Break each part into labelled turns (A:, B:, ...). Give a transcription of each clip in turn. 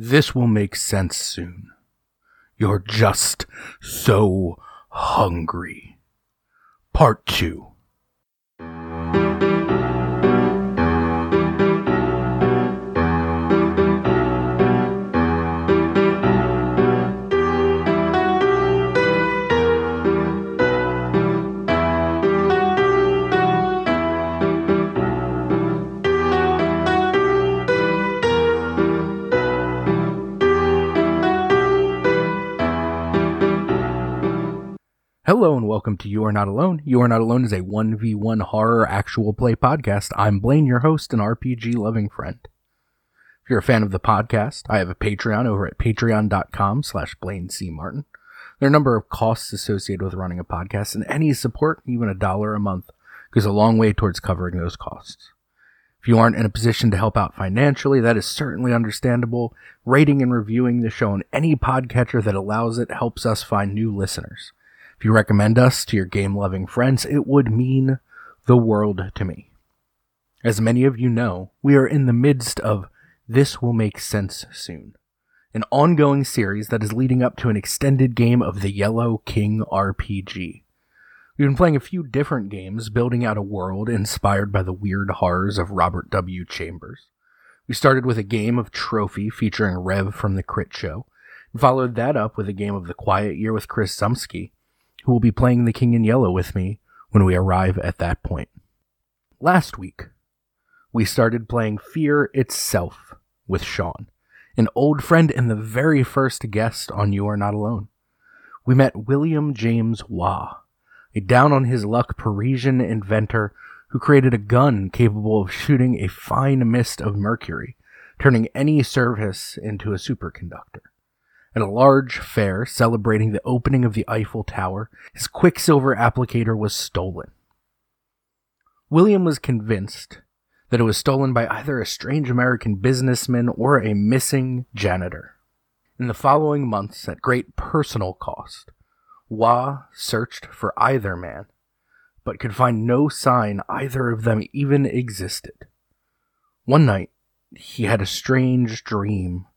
A: This will make sense soon. You're just so hungry. Part 2. Hello and welcome to You Are Not Alone. You Are Not Alone is a 1v1 horror actual play podcast. I'm Blaine, your host and RPG loving friend. If you're a fan of the podcast, I have a Patreon over at patreon.com slash Blaine C. Martin. There are a number of costs associated with running a podcast, and any support, even a dollar a month, goes a long way towards covering those costs. If you aren't in a position to help out financially, that is certainly understandable. Rating and reviewing the show on any podcatcher that allows it helps us find new listeners. If you recommend us to your game loving friends, it would mean the world to me. As many of you know, we are in the midst of This Will Make Sense Soon, an ongoing series that is leading up to an extended game of the Yellow King RPG. We've been playing a few different games, building out a world inspired by the weird horrors of Robert W. Chambers. We started with a game of Trophy featuring Rev from the Crit Show, and followed that up with a game of The Quiet Year with Chris Sumsky, who will be playing the King in Yellow with me when we arrive at that point. Last week, we started playing Fear Itself with Sean, an old friend and the very first guest on You Are Not Alone. We met William James Waugh, a down on his luck Parisian inventor who created a gun capable of shooting a fine mist of mercury, turning any surface into a superconductor. At a large fair celebrating the opening of the Eiffel Tower, his Quicksilver applicator was stolen. William was convinced that it was stolen by either a strange American businessman or a missing janitor. In the following months, at great personal cost, Waugh searched for either man, but could find no sign either of them even existed. One night, he had a strange dream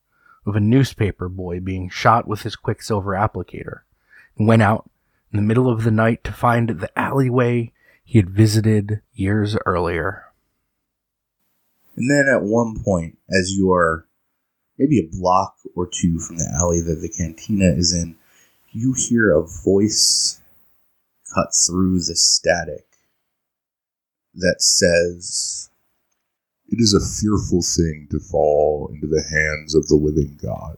A: of a newspaper boy being shot with his quicksilver applicator and went out in the middle of the night to find the alleyway he had visited years earlier.
B: And then at one point, as you are maybe a block or two from the alley that the cantina is in, you hear a voice cut through the static that says,
C: It is a fearful thing to fall into the hands of the living God.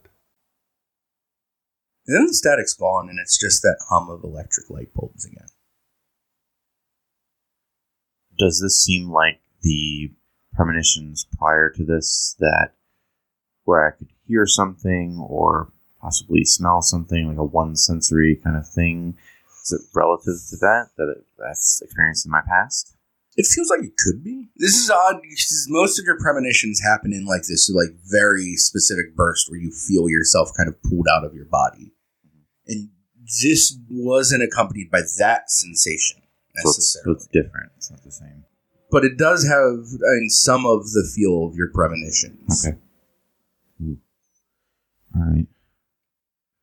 B: and then the static's gone, and it's just that hum of electric light bulbs again.
D: does this seem like the premonitions prior to this that where I could hear something or possibly smell something like a one sensory kind of thing? Is it relative to that that it, that's experienced in my past?
B: It feels like it could be. This is odd because most of your premonitions happen in like this like very specific burst where you feel yourself kind of pulled out of your body, and this wasn't accompanied by that sensation
D: So it's, so
B: necessarily.
D: it's different. It's not the same.
B: but it does have I mean, some of the feel of your premonitions.
D: Okay. Ooh. All right.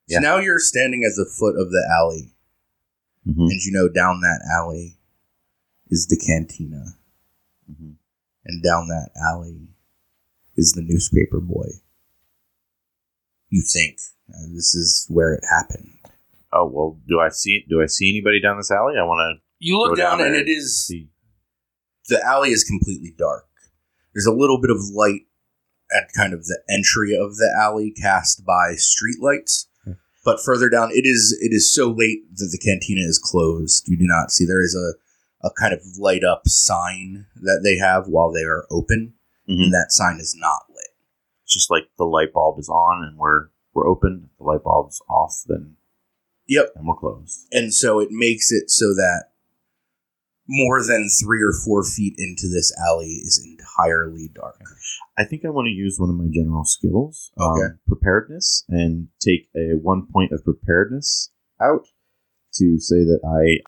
B: So
D: Yeah.
B: now you're standing at the foot of the alley,
D: Mm-hmm.
B: and you know down that alley is the cantina,
D: Mm-hmm.
B: and down that alley is the newspaper boy. You think uh, this is where it happened.
D: Oh well, do I see do I see anybody down this alley? I want to.
B: You look
D: Go down
B: down, and
D: there
B: it
D: to
B: is
D: see.
B: the alley is completely dark. There's a little bit of light at kind of the entry of the alley cast by street lights.
D: Hmm.
B: But further down, it is it is so late that the cantina is closed. You do not see there is a, a kind of light up sign that they have while they are open,
D: Mhm.
B: and that sign is not lit.
D: It's just like the light bulb is on and we're we're open. The light bulb's off, then
B: Yep.
D: and we're closed.
B: And so it makes it so that more than three or four feet into this alley is entirely dark.
D: I think I want to use one of my general skills, um, preparedness, and take a one point of preparedness out to say that I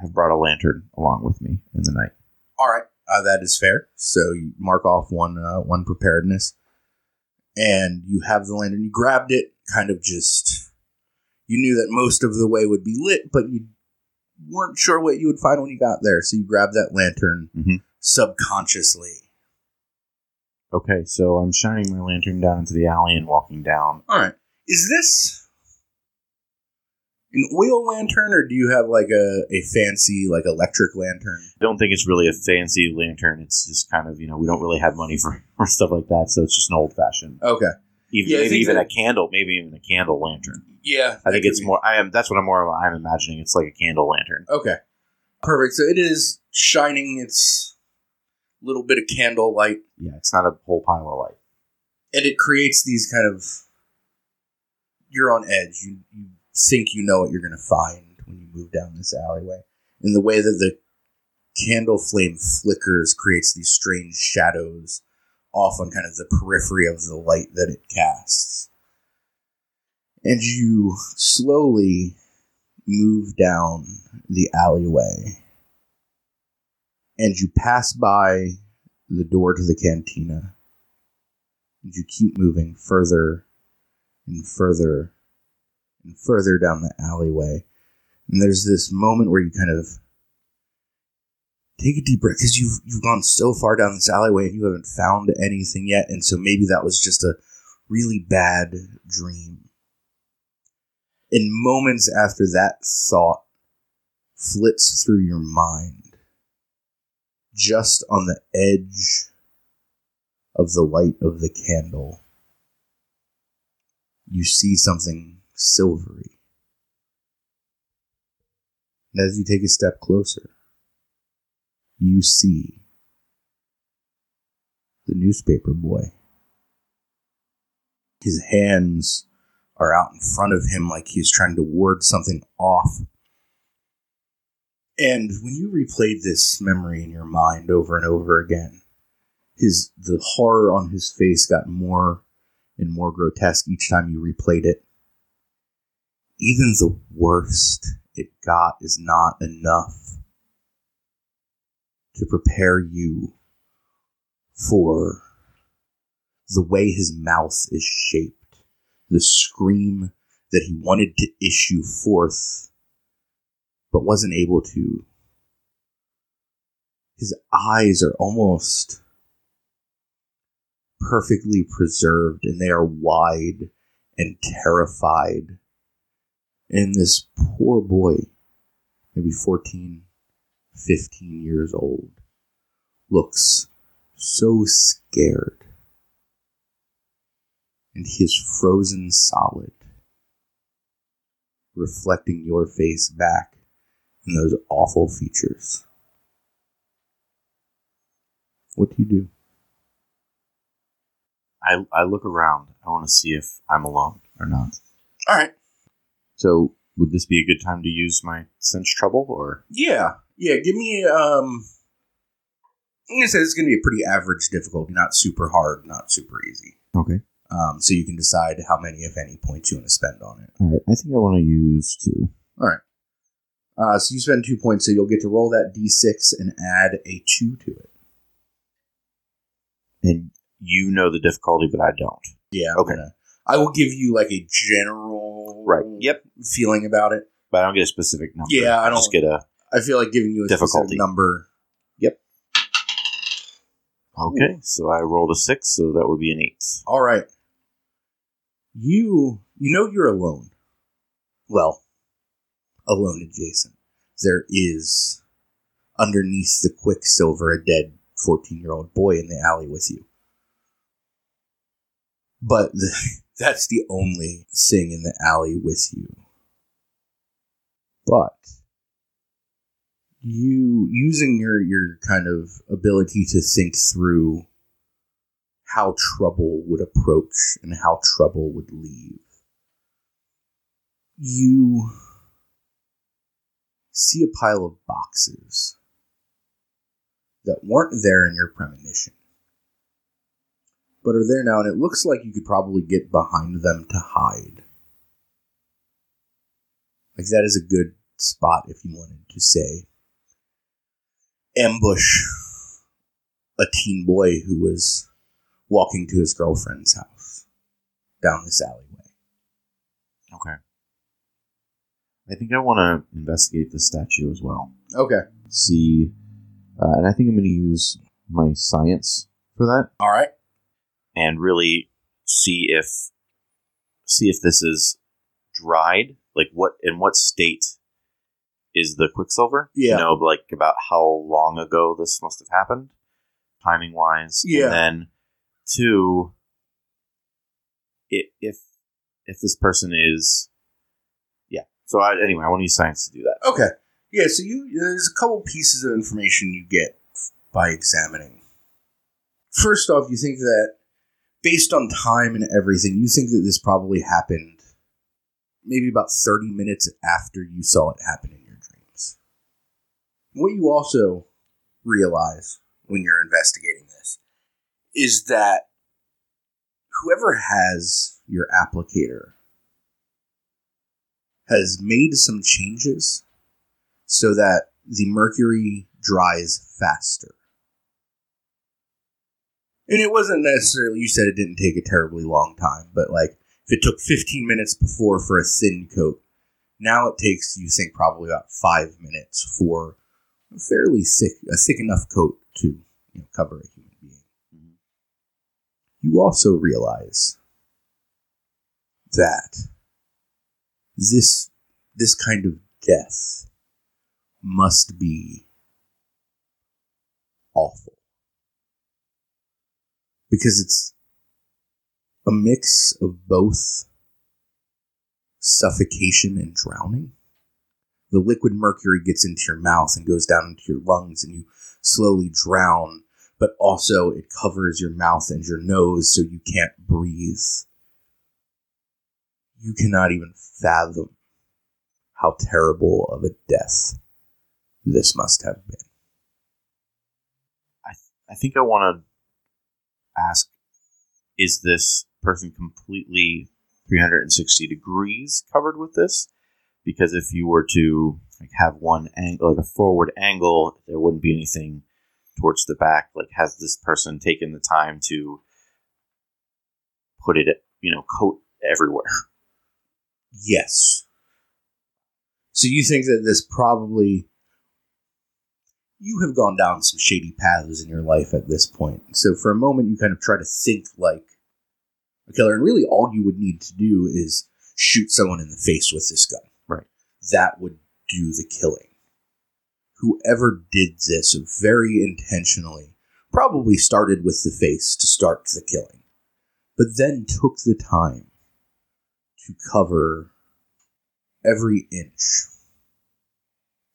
D: have brought a lantern along with me in the night.
B: All right, uh, that is fair. So you mark off one uh, one preparedness, and you have the lantern. You grabbed it, kind of just. You knew that most of the way would be lit, but you weren't sure what you would find when you got there. So you grabbed that lantern
D: Mhm.
B: subconsciously.
D: Okay, so I'm shining my lantern down into the alley and walking down.
B: All right. Is this an oil lantern, or do you have like a, a fancy like electric lantern?
D: I don't think it's really a fancy lantern. It's just kind of, you know, we don't really have money for, for stuff like that, so it's just an old fashioned.
B: Okay.
D: Even,
B: Yeah,
D: maybe even
B: that-
D: a candle, maybe even a candle lantern.
B: Yeah.
D: I think it's more. I am. That's what I'm more. I'm imagining. It's like a candle lantern.
B: Okay. Perfect. So it is shining its little bit of candle light,
D: Yeah, it's not a whole pile of light.
B: and it creates these kind of. You're on edge. You, you think you know what you're going to find when you move down this alleyway. And the way that the candle flame flickers creates these strange shadows off on kind of the periphery of the light that it casts. And you slowly move down the alleyway. And you pass by the door to the cantina. And you keep moving further and further and further down the alleyway. And there's this moment where you kind of take a deep breath because you've you've gone so far down this alleyway and you haven't found anything yet, and so maybe that was just a really bad dream. In moments after that thought flits through your mind, just on the edge of the light of the candle, you see something silvery. As you take a step closer, you see the newspaper boy. His hands are out in front of him like he's trying to ward something off. And when you replayed this memory in your mind over and over again, his the horror on his face got more and more grotesque each time you replayed it. Even the worst it got is not enough to prepare you for the way his mouth is shaped, the scream that he wanted to issue forth but wasn't able to. His eyes are almost perfectly preserved and they are wide and terrified. And this poor boy, maybe 14, 15 years old, looks so scared. And he is frozen solid, reflecting your face back in those awful features. What do you do?
D: I I look around. I want to see if I'm alone or not.
B: All right.
D: So, would this be a good time to use my sense trouble, or
B: Yeah, yeah. Give me. Um, I'm gonna say this is gonna be a pretty average difficulty, not super hard, not super easy.
D: okay?
B: Um, so you can decide how many, if any, points you want to spend on it.
D: All right. I think I want to use two.
B: All right. Uh, so you spend two points, so you'll get to roll that d6 and add a two to it.
D: And you know the difficulty, but I don't.
B: Yeah. I'm
D: Okay.
B: gonna- I will give you like a general
D: Right. Yep.
B: feeling about it.
D: But I don't get a specific number.
B: Yeah, I don't-
D: get a
B: I feel like giving you a
D: Difficulty.
B: number. Yep.
D: Okay. So I rolled a six, so that would be an eight.
B: All right. You you know you're alone. Well, alone adjacent. There is underneath the quicksilver a dead 14-year-old boy in the alley with you. But the, that's the only thing in the alley with you. But you using your your kind of ability to think through how trouble would approach and how trouble would leave. You see a pile of boxes that weren't there in your premonition, but are there now, and it looks like you could probably get behind them to hide. Like, that is a good spot if you wanted to say, ambush a teen boy who was walking to his girlfriend's house. down this alleyway.
D: Okay. I think I want to investigate the statue as well.
B: Okay.
D: See, uh, and I think I'm going to use my science for that,
B: All right.
D: And really see if see if this is dried. Like what in what state is the quicksilver?
B: Yeah.
D: You know, like about how long ago this must have happened, timing wise.
B: Yeah.
D: And then two, if if this person is, yeah. So I, anyway, I want to use science to do that.
B: Okay. Yeah, so you there's a couple pieces of information you get by examining. First off, you think that based on time and everything, you think that this probably happened maybe about 30 minutes after you saw it happen in your dreams. What you also realize when you're investigating this is that whoever has your applicator has made some changes so that the mercury dries faster. And it wasn't necessarily, you said it didn't take a terribly long time, but like if it took 15 minutes before for a thin coat, now it takes, you think, probably about five minutes for a fairly thick, a thick enough coat to you know, cover a human being.
D: Mhm.
B: You also realize that this this kind of death must be awful because it's a mix of both suffocation and drowning. The liquid mercury gets into your mouth and goes down into your lungs, and you slowly drown, but also it covers your mouth and your nose so you can't breathe. You cannot even fathom how terrible of a death this must have been.
D: I I think I want to ask: Is this person completely 360 degrees covered with this? Because if you were to like have one angle, like a forward angle, there wouldn't be anything towards the back. Like, has this person taken the time to put it, you know, coat everywhere?
B: Yes. So you think that this probably you have gone down some shady paths in your life at this point. So for a moment you kind of try to think like a killer and really all you would need to do is shoot someone in the face with this gun.
D: Right.
B: That would do the killing. Whoever did this very intentionally probably started with the face to start the killing, but then took the time to cover every inch,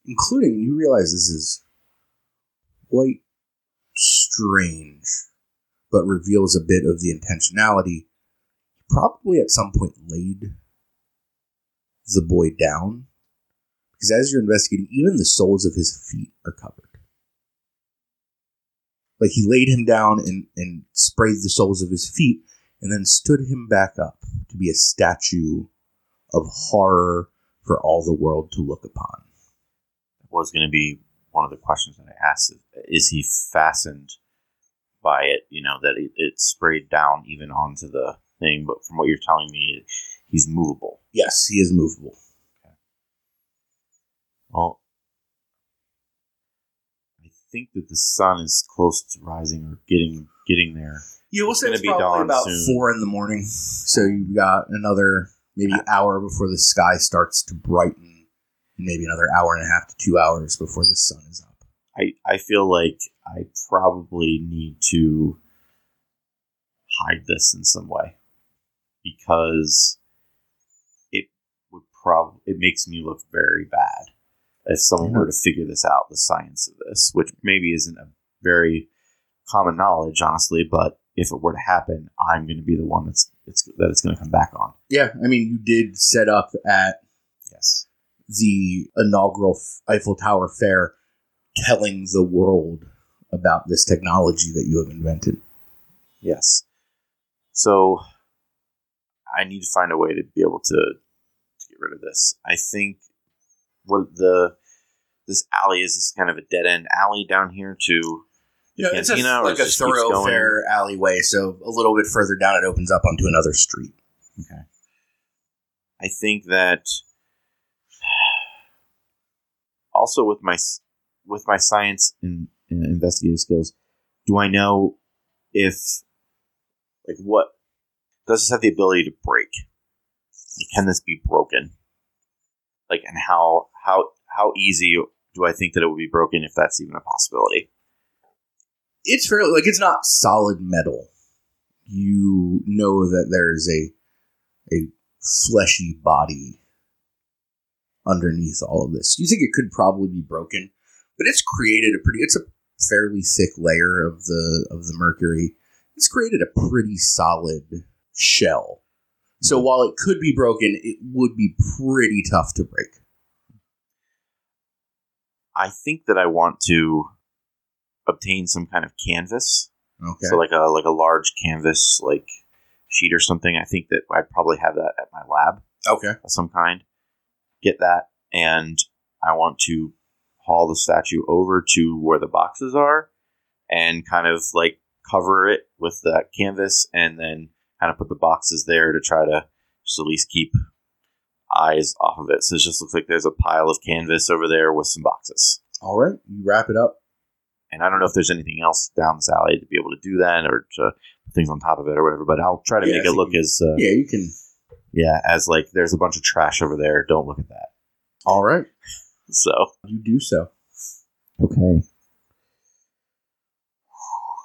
B: including, you realize this is quite strange, but reveals a bit of the intentionality. Probably at some point laid the boy down, because as you're investigating, even the soles of his feet are covered. Like he laid him down and, and sprayed the soles of his feet and then stood him back up to be a statue of horror for all the world to look upon.
D: was going to be one of the questions that I asked. Is is he fastened by it? You know, that it, it sprayed down even onto the thing, but from what you're telling me, he's movable.
B: Yes, he is movable.
D: Well, I think that the sun is close to rising or getting getting there.
B: Yeah, we'll
D: It's
B: say it's
D: be
B: probably
D: dawn
B: about
D: soon.
B: four in the morning. So you've got another maybe hour before the sky starts to brighten, maybe another hour and a half to two hours before the sun is up.
D: I, I feel like I probably need to hide this in some way because it would probably it makes me look very bad. If someone were to figure this out the science of this which maybe isn't a very common knowledge honestly but if it were to happen i'm going to be the one that's it's that it's going to come back on.
B: Yeah, I mean, you did set up at
D: yes
B: the inaugural Eiffel Tower fair telling the world about this technology that you have invented.
D: Yes. So I need to find a way to be able to, to get rid of this. I think what the this alley is this kind of a dead end alley down here to
B: Yeah, it's a, like a
D: just keeps going?
B: thoroughfare alleyway. So a little bit further down, it opens up onto another street.
D: Okay. I think that also with my with my science and, investigative skills, do I know if like what does this have the ability to break? Can this be broken? Like, and how how how easy do I think that it would be broken if that's even a possibility?
B: It's fairly like it's not solid metal. You know that there's a a fleshy body underneath all of this. You think it could probably be broken, but it's created a pretty. It's a fairly thick layer of the of the mercury. It's created a pretty solid shell. So while it could be broken, it would be pretty tough to break.
D: I think that I want to obtain some kind of canvas
B: Okay.
D: So like a like a large canvas like sheet or something. I think that I'd probably have that at my lab
B: okay.
D: of some kind. Get that, and I want to haul the statue over to where the boxes are, and kind of like cover it with that canvas, and then kind of put the boxes there to try to just at least keep eyes off of it. So it just looks like there's a pile of canvas over there with some boxes.
B: All right. You wrap it up.
D: And I don't know if there's anything else down this alley to be able to do that or to put things on top of it or whatever. But I'll try to
B: Yeah,
D: make it look
B: you-
D: as uh,
B: Yeah, you can.
D: Yeah as like there's a bunch of trash over there. Don't look at that.
B: All right.
D: So
B: You do so.
D: okay,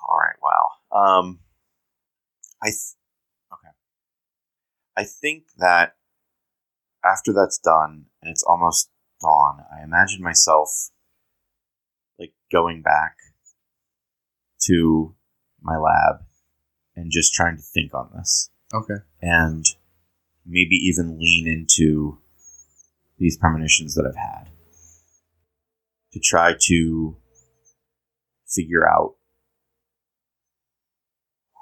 D: all right, wow. Um, I th- okay. I think that after that's done and it's almost dawn, I imagine myself like going back to my lab and just trying to think on this.
B: Okay.
D: and maybe even lean into these premonitions that I've had to try to figure out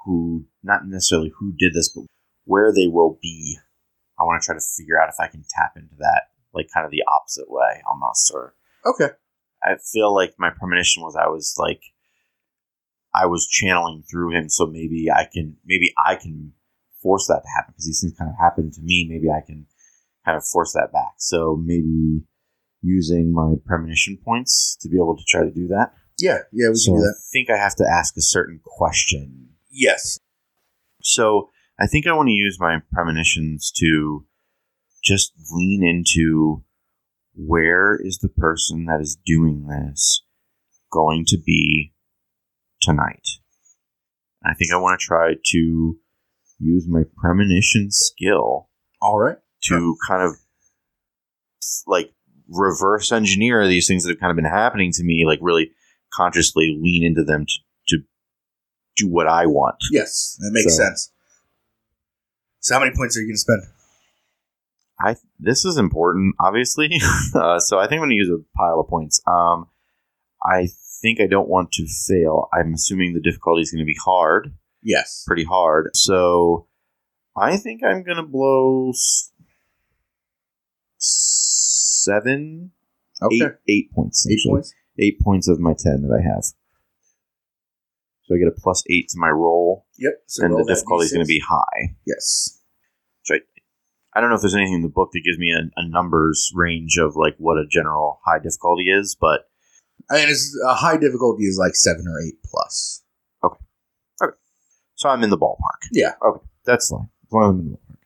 D: who, not necessarily who did this, but where they will be. I want to try to figure out if I can tap into that, like kind of the opposite way almost, or
B: Okay.
D: I feel like my premonition was I was like I was channeling through him, so maybe I can maybe I can force that to happen because these things kind of happen to me. Maybe I can kind of force that back. So maybe using my premonition points to be able to try to do that.
B: Yeah. Yeah, we
D: so
B: can do that.
D: I think I have to ask a certain question.
B: Yes.
D: So I think I want to use my premonitions to just lean into where is the person that is doing this going to be tonight. I think I want to try to use my premonition skill
B: All right.
D: to kind of like reverse engineer these things that have kind of been happening to me, like really consciously lean into them to, to do what I want.
B: Yes, that makes
D: So-
B: sense. So, how many points are you going to spend?
D: I this is important, obviously. uh, so I think I'm going to use a pile of points. Um, I think I don't want to fail. I'm assuming the difficulty is going to be hard,
B: Yes.
D: pretty hard. So I think I'm going to blow seven,
B: Okay.
D: eight, eight points.
B: Eight points.
D: Eight points of my ten that I have. So I get a plus eight to my roll,
B: Yep. So
D: and
B: roll
D: the difficulty is going to be high.
B: Yes.
D: I, I don't know if there's anything in the book that gives me a, a numbers range of like what a general high difficulty is, but
B: I mean, it's, a high difficulty is like seven or eight plus.
D: So I'm in the ballpark.
B: Yeah.
D: Okay, that's fine. As long as I'm in the ballpark.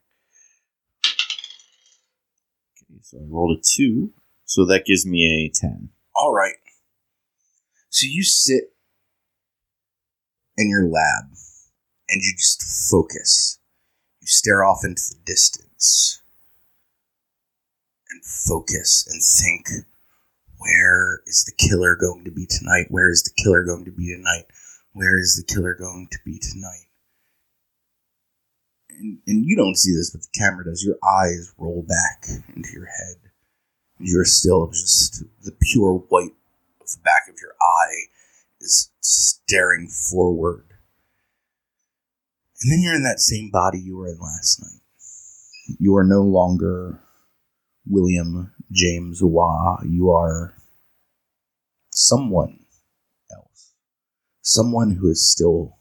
D: Okay, so I rolled a two, so that gives me a ten.
B: All right. So you sit in your lab and you just focus. You stare off into the distance and focus and think where is the killer going to be tonight? Where is the killer going to be tonight? Where is the killer going to be tonight? And, and you don't see this, but the camera does. Your eyes roll back into your head. You're still just the pure white of the back of your eye is staring forward. And then you're in that same body you were in last night. You are no longer William James Waugh. You are someone. Someone who is still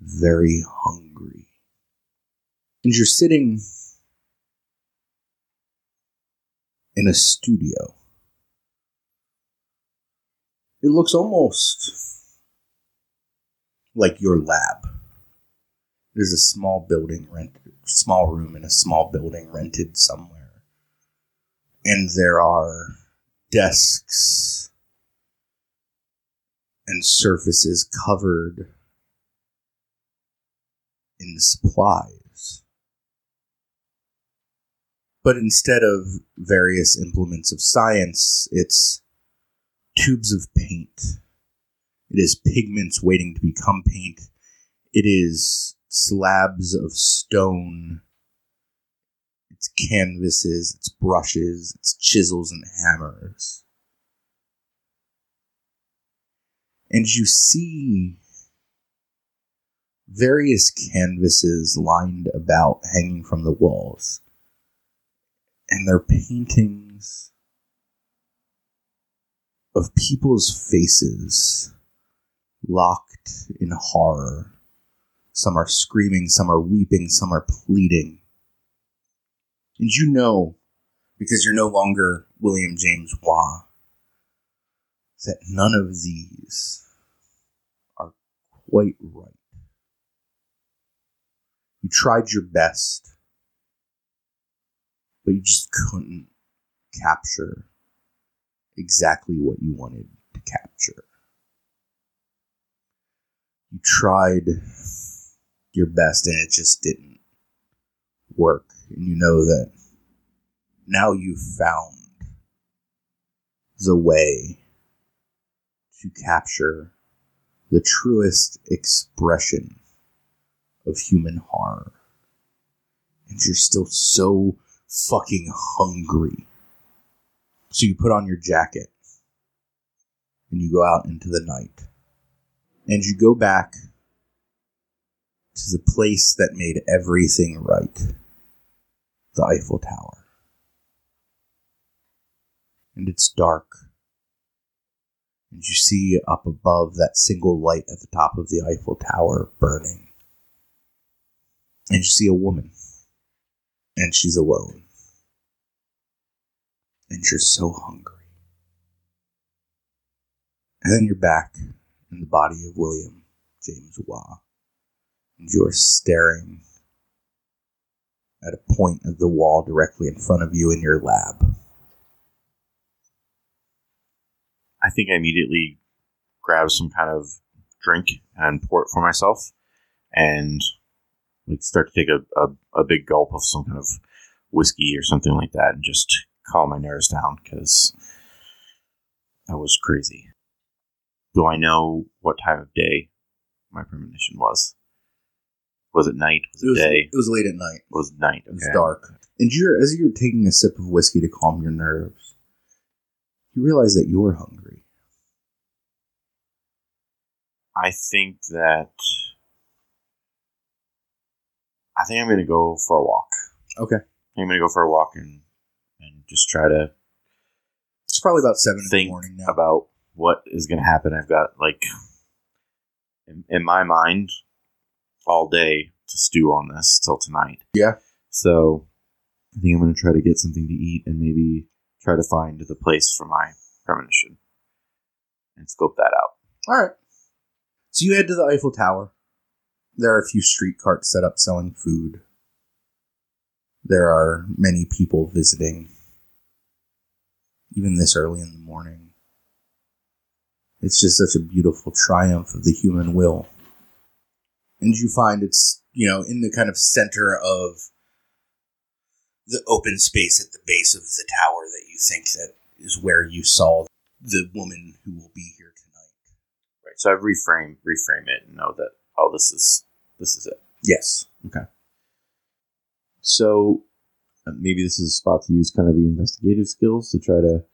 B: very hungry. And you're sitting in a studio. It looks almost like your lab. There's a small building rented, small room in a small building rented somewhere. And there are desks and surfaces covered in supplies. But instead of various implements of science, it's tubes of paint. It is pigments waiting to become paint. It is slabs of stone. It's canvases, it's brushes, it's chisels and hammers. And you see various canvases lined about hanging from the walls. And they're paintings of people's faces locked in horror. Some are screaming, some are weeping, some are pleading. And you know, because you're no longer William James Waugh, that none of these are quite right. You tried your best, but you just couldn't capture exactly what you wanted to capture. You tried your best and it just didn't work. And you know that now you've found the way to capture the truest expression of human horror. And you're still so fucking hungry. So you put on your jacket and you go out into the night. And you go back to the place that made everything right the Eiffel Tower. And it's dark. And you see up above that single light at the top of the Eiffel Tower burning. And you see a woman. And she's alone. And you're so hungry. And then you're back in the body of William James Waugh. And you're staring at a point of the wall directly in front of you in your lab.
D: I think I immediately grab some kind of drink and pour it for myself, and like start to take a, a, a big gulp of some kind of whiskey or something like that, and just calm my nerves down because that was crazy. Do I know what time of day my premonition was? Was it night? Was it,
B: It was,
D: day?
B: it was late at night.
D: It was night.
B: It was dark. And you're as you're taking a sip of whiskey to calm your nerves, you realize that you're hungry.
D: I think that I think I'm gonna go for a walk.
B: Okay.
D: I'm gonna go for a walk and and just try to
B: It's probably about seven in the morning now.
D: about what is gonna happen. I've got like in, in my mind all day to stew on this till tonight.
B: Yeah.
D: So I think I'm gonna try to get something to eat and maybe try to find the place for my premonition and scope that out.
B: All right. So you head to the Eiffel Tower. There are a few street carts set up selling food. There are many people visiting, even this early in the morning. It's just such a beautiful triumph of the human will. And you find it's, you know, in the kind of center of the open space at the base of the tower that you think that is where you saw the woman who will be here tonight.
D: Right. So I've reframe reframe it and know that oh this is this is it.
B: Yes. Okay.
D: So uh, maybe this is a spot to use kind of the investigative skills to try to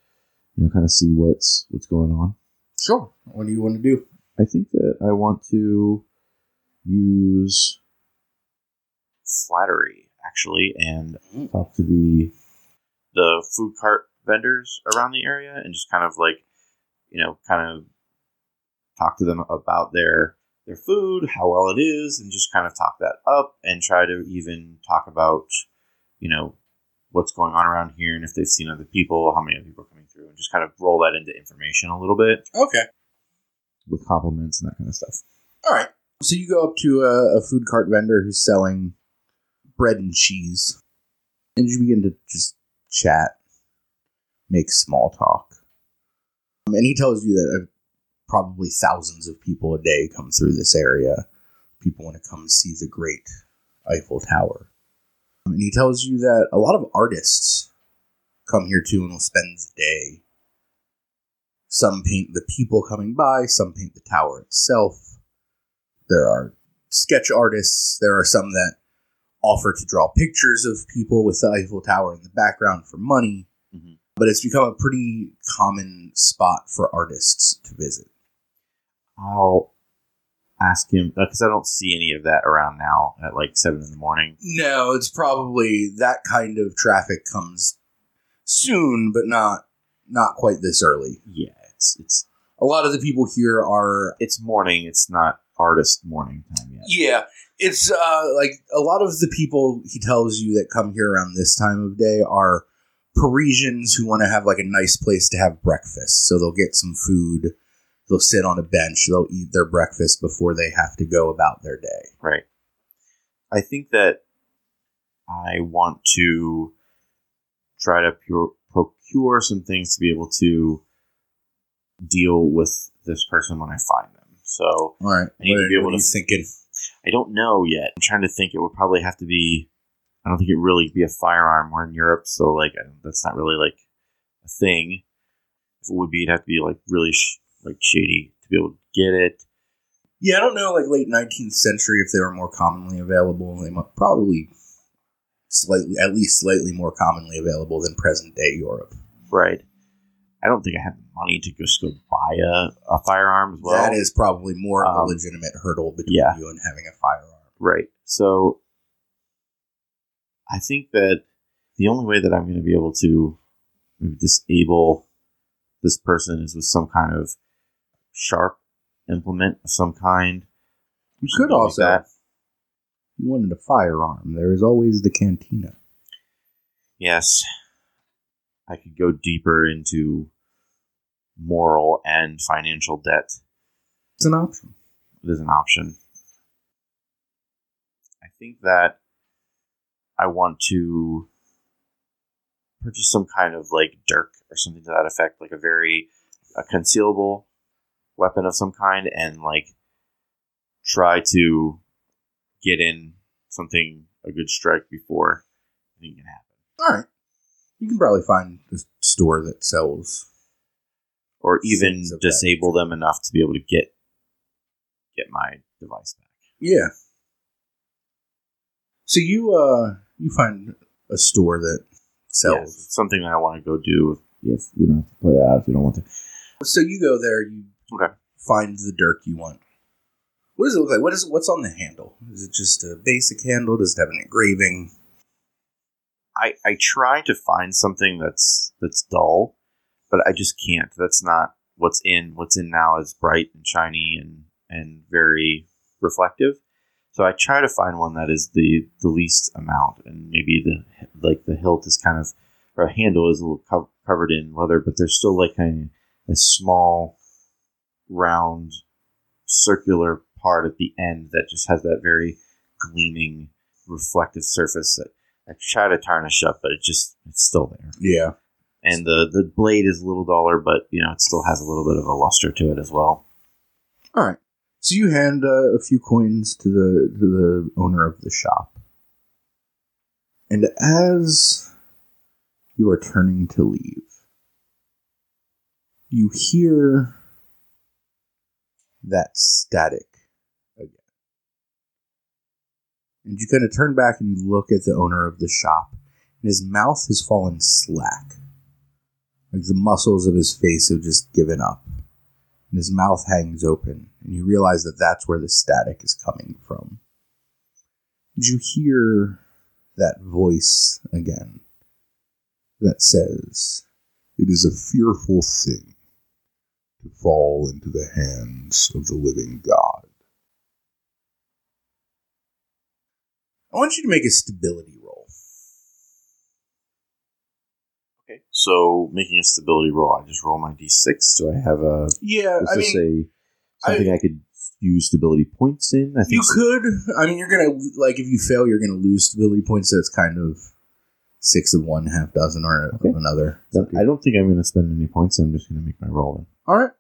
D: you know kind of see what's what's going on.
B: Sure. What do you want to do?
D: I think that I want to use flattery actually and mm. talk to the the food cart vendors around the area and just kind of like you know kind of talk to them about their their food, how well it is, and just kind of talk that up and try to even talk about, you know, what's going on around here and if they've seen other people, how many other people are coming through, and just kind of roll that into information a little bit
B: Okay.
D: with compliments and that kind of stuff.
B: All right. So you go up to a, a food cart vendor who's selling bread and cheese, and you begin to just chat, make small talk. Um, and he tells you that uh, probably thousands of people a day come through this area. People want to come see the great Eiffel Tower. Um, And he tells you that a lot of artists come here too and will spend the day. Some paint the people coming by, some paint the tower itself. There are sketch artists. There are some that offer to draw pictures of people with the Eiffel Tower in the background for money.
D: Mhm.
B: But it's become a pretty common spot for artists to visit.
D: I'll ask him because I don't see any of that around now at like seven in the morning.
B: No, it's probably that kind of traffic comes soon, but not not quite this early.
D: Yeah, it's it's
B: A lot of the people here are
D: it's morning. It's not artist morning time yet.
B: Yeah, it's uh, like a lot of the people he tells you that come here around this time of day are Parisians who want to have like a nice place to have breakfast. So they'll get some food, they'll sit on a bench, they'll eat their breakfast before they have to go about their day.
D: Right. I think that I want to try to pure, procure some things to be able to deal with this person when I find. So
B: All right,
D: I need to
B: what,
D: be able to-
B: you thinking?
D: I don't know yet. I'm trying to think. It would probably have to be. I don't think it really be a firearm. We're in Europe, so like I that's not really like a thing. If it would be, it'd have to be like really sh- like shady to be able to get it.
B: Yeah, I don't know, like late nineteenth century, if they were more commonly available. They might probably slightly, at least slightly more commonly available than present day Europe.
D: Right. I don't think I have the money to just go buy a, a firearm as well.
B: that is probably more of a
D: Um,
B: legitimate hurdle between
D: yeah.
B: you and having a firearm.
D: Right. So I think that the only way that I'm going to be able to disable this person is with some kind of sharp implement of some kind.
B: You could
D: like
B: also,
D: that.
B: you wanted a firearm. There is always the cantina.
D: Yes. I could go deeper into moral and financial debt.
B: It's an option.
D: It is an option. I think that I want to purchase some kind of like dirk or something to that effect, like a very a concealable weapon of some kind, and like try to get in something a good strike before anything can happen,
B: All right. You can probably find a store that sells.
D: Or even
B: that
D: disable them enough to be able to get get my device back.
B: Yeah. So you uh you find a store that sells.
D: it's something that I want to go do. If, if we don't have to play that out, if we don't want to.
B: So you go there, you
D: Okay.
B: find the dirk you want. What does it look like? What is what's on the handle? Is it just a basic handle? Does it have an engraving?
D: I I try to find something that's that's dull, but I just can't. That's not what's in. What's in now is bright and shiny and and very reflective. So I try to find one that is the the least amount, and maybe the like the hilt is kind of or handle is a little co- covered in leather, but there's still like of a small round circular part at the end that just has that very gleaming reflective surface that I try to tarnish up, but it just it's still there.
B: Yeah.
D: And the the blade is a little duller, but you know it still has a little bit of a luster to it as well.
B: All right. So you hand uh, a few coins to the to the owner of the shop, and as you are turning to leave, you hear that static again, and you kind of turn back and you look at the owner of the shop, and his mouth has fallen slack, like the muscles of his face have just given up, and his mouth hangs open, and you realize that that's where the static is coming from. Did you hear that voice again that says,
C: It is a fearful thing to fall into the hands of the living God?
B: I want you to make a stability
D: So making a stability roll, I just roll my d6. Do I have a?
B: Yeah,
D: Is
B: I
D: this
B: mean,
D: a something I, could use stability points in? I think
B: you
D: so.
B: could. I mean, you're gonna like if you fail, you're gonna lose stability points. So it's kind of six of one, half dozen, or
D: Okay.
B: of another.
D: I don't think I'm going to spend any points. I'm just going to make my roll. Then.
B: All right,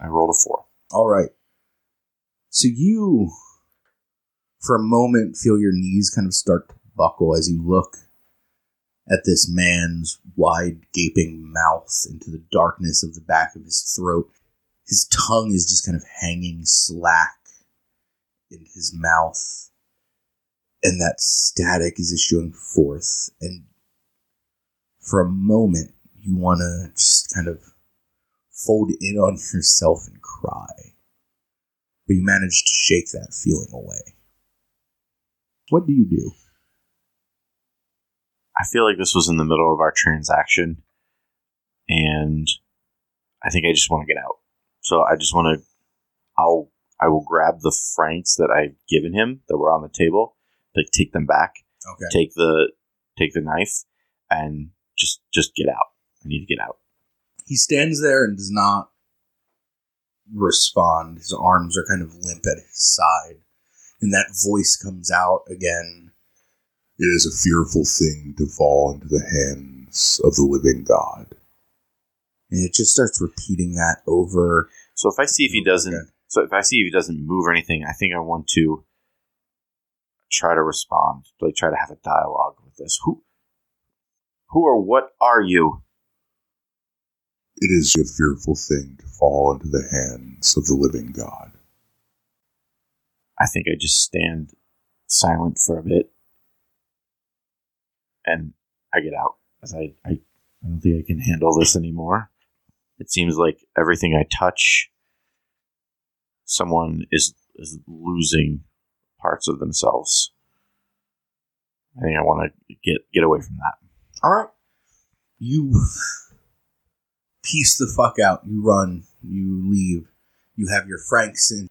D: I rolled a four.
B: all right. So you, for a moment, feel your knees kind of start to buckle as you look at this man's wide, gaping mouth into the darkness of the back of his throat. His tongue is just kind of hanging slack in his mouth, and that static is issuing forth. And for a moment, you want to just kind of fold in on yourself and cry. But you manage to shake that feeling away. What do you do?
D: I feel like this was in the middle of our transaction, and I think I just want to get out. So I just want to. I'll. I will grab the francs that I've given him that were on the table, like take them back,
B: Okay.
D: take the take the knife, and just just get out. I need to get out.
B: He stands there and does not respond. His arms are kind of limp at his side. And that voice comes out again.
C: It is a fearful thing to fall into the hands of the living God.
B: And it just starts repeating that over.
D: So if I see if he doesn't,
B: Okay.
D: so if I see if he doesn't move or anything, I think I want to try to respond, like try to have a dialogue with this. Who, who or what are you?
C: It is a fearful thing to fall into the hands of the living God.
D: I think I just stand silent for a bit, and I get out as I, I, I don't think I can handle this anymore. It seems like everything I touch, someone is is losing parts of themselves. I think I want to get get away from that.
B: All right. You piece the fuck out. You run. You leave. You have your francs in.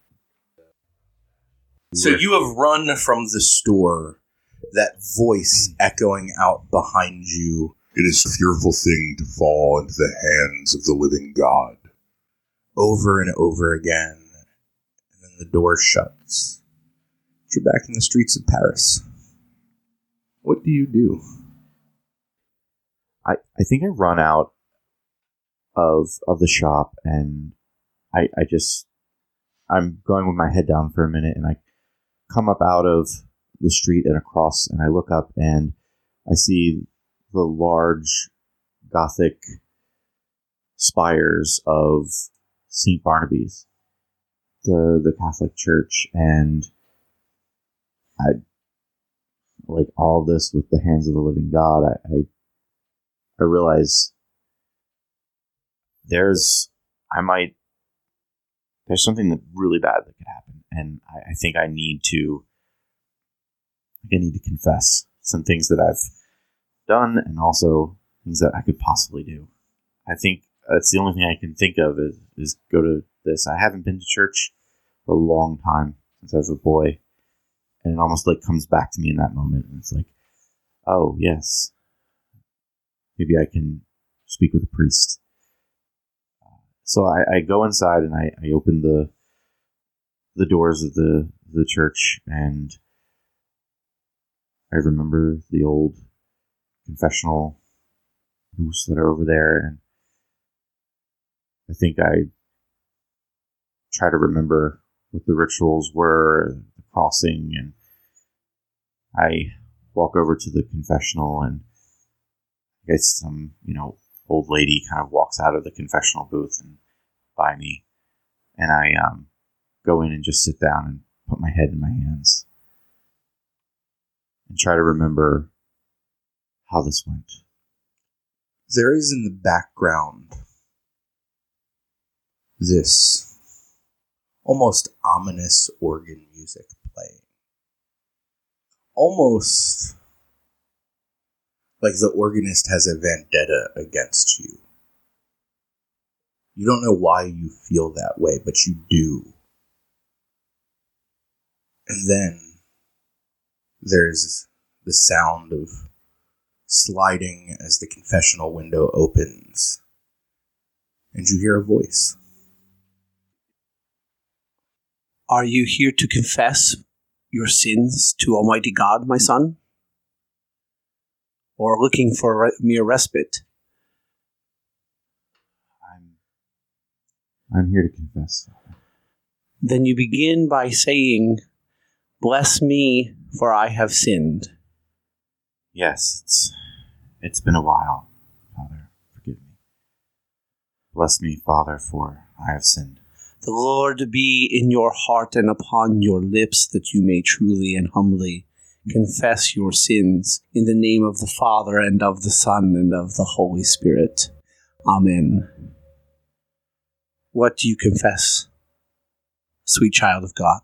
B: So you have run from the store. That voice hmm. echoing out behind you
C: It is a fearful thing to fall into the hands of the living God.
B: over and over again. And then the door shuts. You're back in the streets of Paris. What do you do?
D: I, I think I run out of of the shop and I I just I'm going with my head down for a minute and I come up out of the street and across and I look up and I see the large gothic spires of St. Barnaby's, the the Catholic Church, and I like all this with the hands of the living God. I, I I realize there's I might there's something that really bad that could happen, and I, I think I need to I need to confess some things that I've done, and also things that I could possibly do. I think that's the only thing I can think of is, is go to this. I haven't been to church for a long time since I was a boy, and it almost like comes back to me in that moment, and it's like, oh yes, maybe I can speak with a priest. So I, I go inside and I, I open the the doors of the the church and I remember the old confessional booths that are over there and I think I try to remember what the rituals were, the crossing, and I walk over to the confessional and I guess some, you know, old lady kind of walks out of the confessional booth and by me. And I um, go in and just sit down and put my head in my hands and try to remember how this went.
B: There is in the background this almost ominous organ music playing. Almost like the organist has a vendetta against you. You don't know why you feel that way, but you do. And then there's the sound of sliding as the confessional window opens. And you hear a voice.
E: Are you here to confess your sins to Almighty God, my son? Or looking for re- mere respite?
D: I'm I'm here to confess.
E: Then you begin by saying, Bless me, for I have sinned.
D: Yes, it's it's been a while, Father. Forgive me. Bless me, Father, for I have sinned.
E: The Lord be in your heart and upon your lips, that you may truly and humbly confess your sins in the name of the Father and of the Son and of the Holy Spirit. Amen. What do you confess, sweet child of God?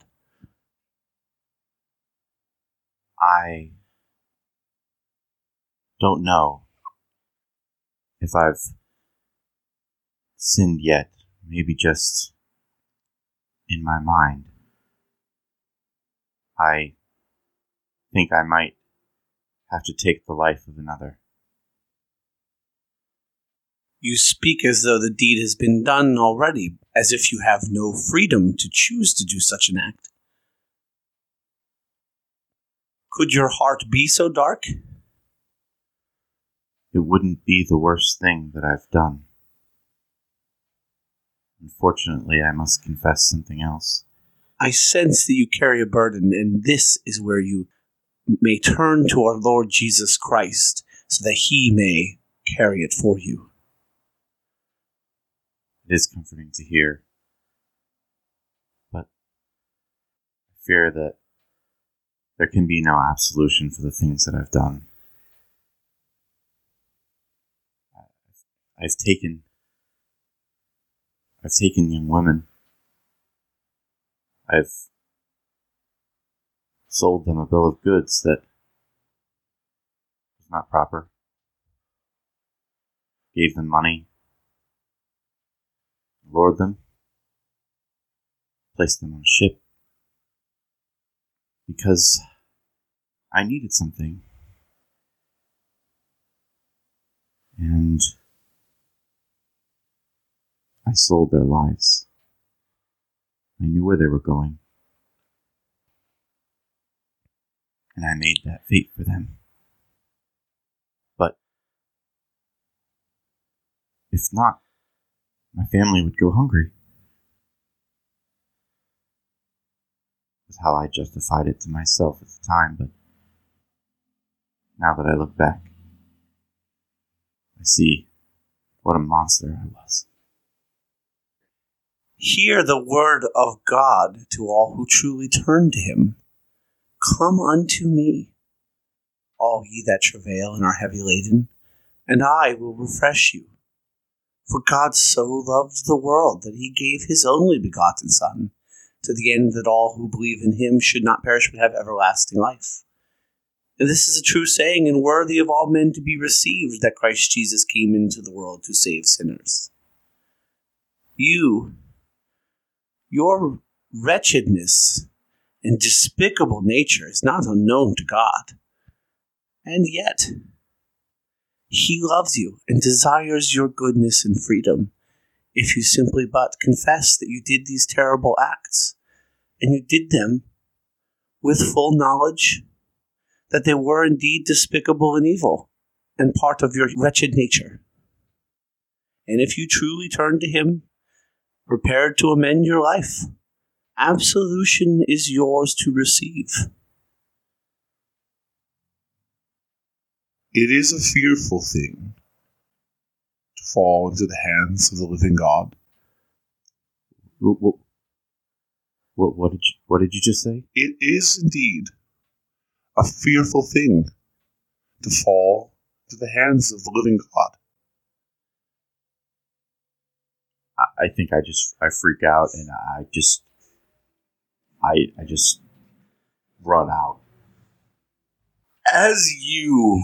D: I don't know if I've sinned yet. Maybe just in my mind. I think I might have to take the life of another.
E: You speak as though the deed has been done already, as if you have no freedom to choose to do such an act. Could your heart be so dark?
D: It wouldn't be the worst thing that I've done. Unfortunately, I must confess something else.
E: I sense that you carry a burden, and this is where you may turn to our Lord Jesus Christ so that he may carry it for you.
D: It is comforting to hear. But I fear that there can be no absolution for the things that I've done. I've taken I've taken young women. I've sold them a bill of goods that was not proper. Gave them money. Lured them. Placed them on a ship. Because I needed something. And I sold their lives. I knew where they were going. And I made that fate for them. But if not, my family would go hungry. Was how I justified it to myself at the time, but now that I look back, I see what a monster I was.
E: Hear the word of God to all who truly turn to him. Come unto me, all ye that travail and are heavy laden, and I will refresh you. For God so loved the world that he gave his only begotten Son, to the end that all who believe in him should not perish but have everlasting life. And this is a true saying and worthy of all men to be received that Christ Jesus came into the world to save sinners. You, your wretchedness and despicable nature is not unknown to God. And yet, He loves you and desires your goodness and freedom if you simply but confess that you did these terrible acts and you did them with full knowledge that they were indeed despicable and evil and part of your wretched nature. And if you truly turn to Him, prepared to amend your life, absolution is yours to receive.
C: It is a fearful thing to fall into the hands of the living God.
D: What, what, what, what did you What did you just say?
C: It is indeed a fearful thing to fall to the hands of the living God.
D: I, think I just I freak out and I just I I just run out.
B: As you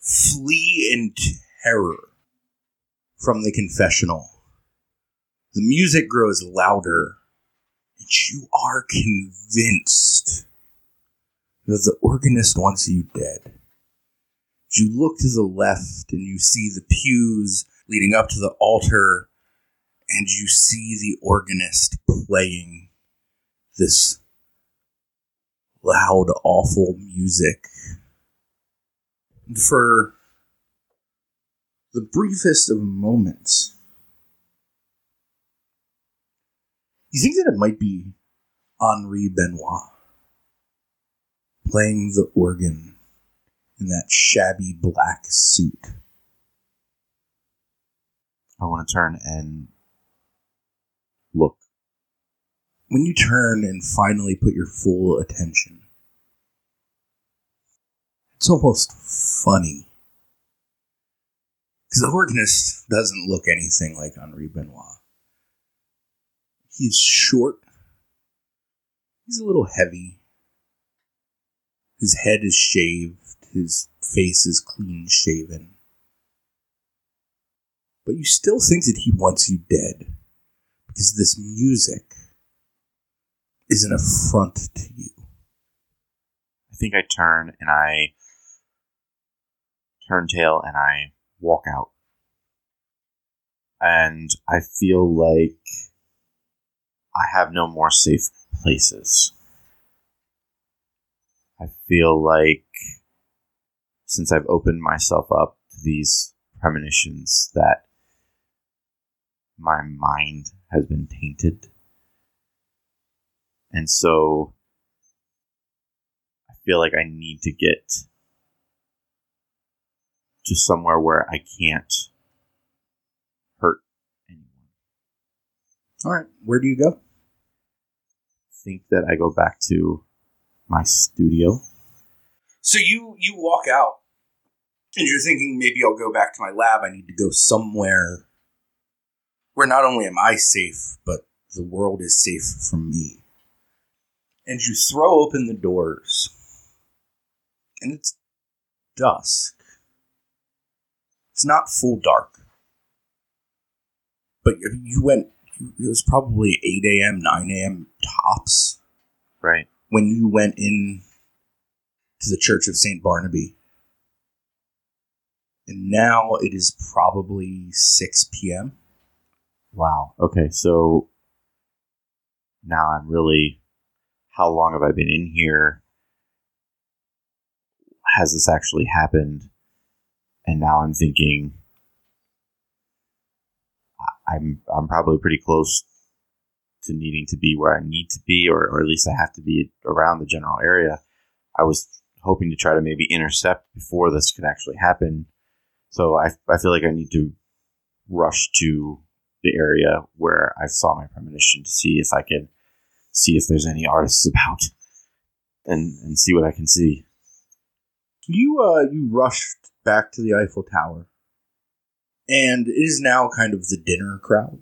B: flee in terror from the confessional, the music grows louder. And you are convinced that the organist wants you dead. You look to the left and you see the pews leading up to the altar, and you see the organist playing this loud, awful music. And for the briefest of moments, you think that it might be Henri Benoit playing the organ in that shabby black suit.
D: I want to turn and look.
B: When you turn and finally put your full attention, it's almost funny. Because the organist doesn't look anything like Henri Benoit. He's short. He's a little heavy. His head is shaved. His face is clean shaven. But you still think that he wants you dead because this music is an affront to you.
D: I think I turn and I turn tail and I walk out. And I feel like I have no more safe places. I feel like since I've opened myself up to these premonitions that my mind has been tainted. And so I feel like I need to get to somewhere where I can't hurt anyone.
B: All right, where do you go?
D: think that I go back to my studio.
B: So you you walk out, and you're thinking maybe I'll go back to my lab. I need to go somewhere where not only am I safe, but the world is safe from me. And you throw open the doors, and it's dusk. It's not full dark, but you went. It was probably eight a.m., nine a.m. tops
D: Right.
B: When you went in to the Church of St. Barnaby. And now it is probably 6 p.m.
D: Wow. Okay, so now I'm really how long have I been in here? Has this actually happened? And now I'm thinking I'm I'm probably pretty close to needing to be where I need to be, or, or at least I have to be around the general area. I was hoping to try to maybe intercept before this could actually happen. So I, I feel like I need to rush to the area where I saw my premonition to see if I can see if there's any artists about and and see what I can see.
B: You uh you rushed back to the Eiffel Tower. And it is now kind of the dinner crowd.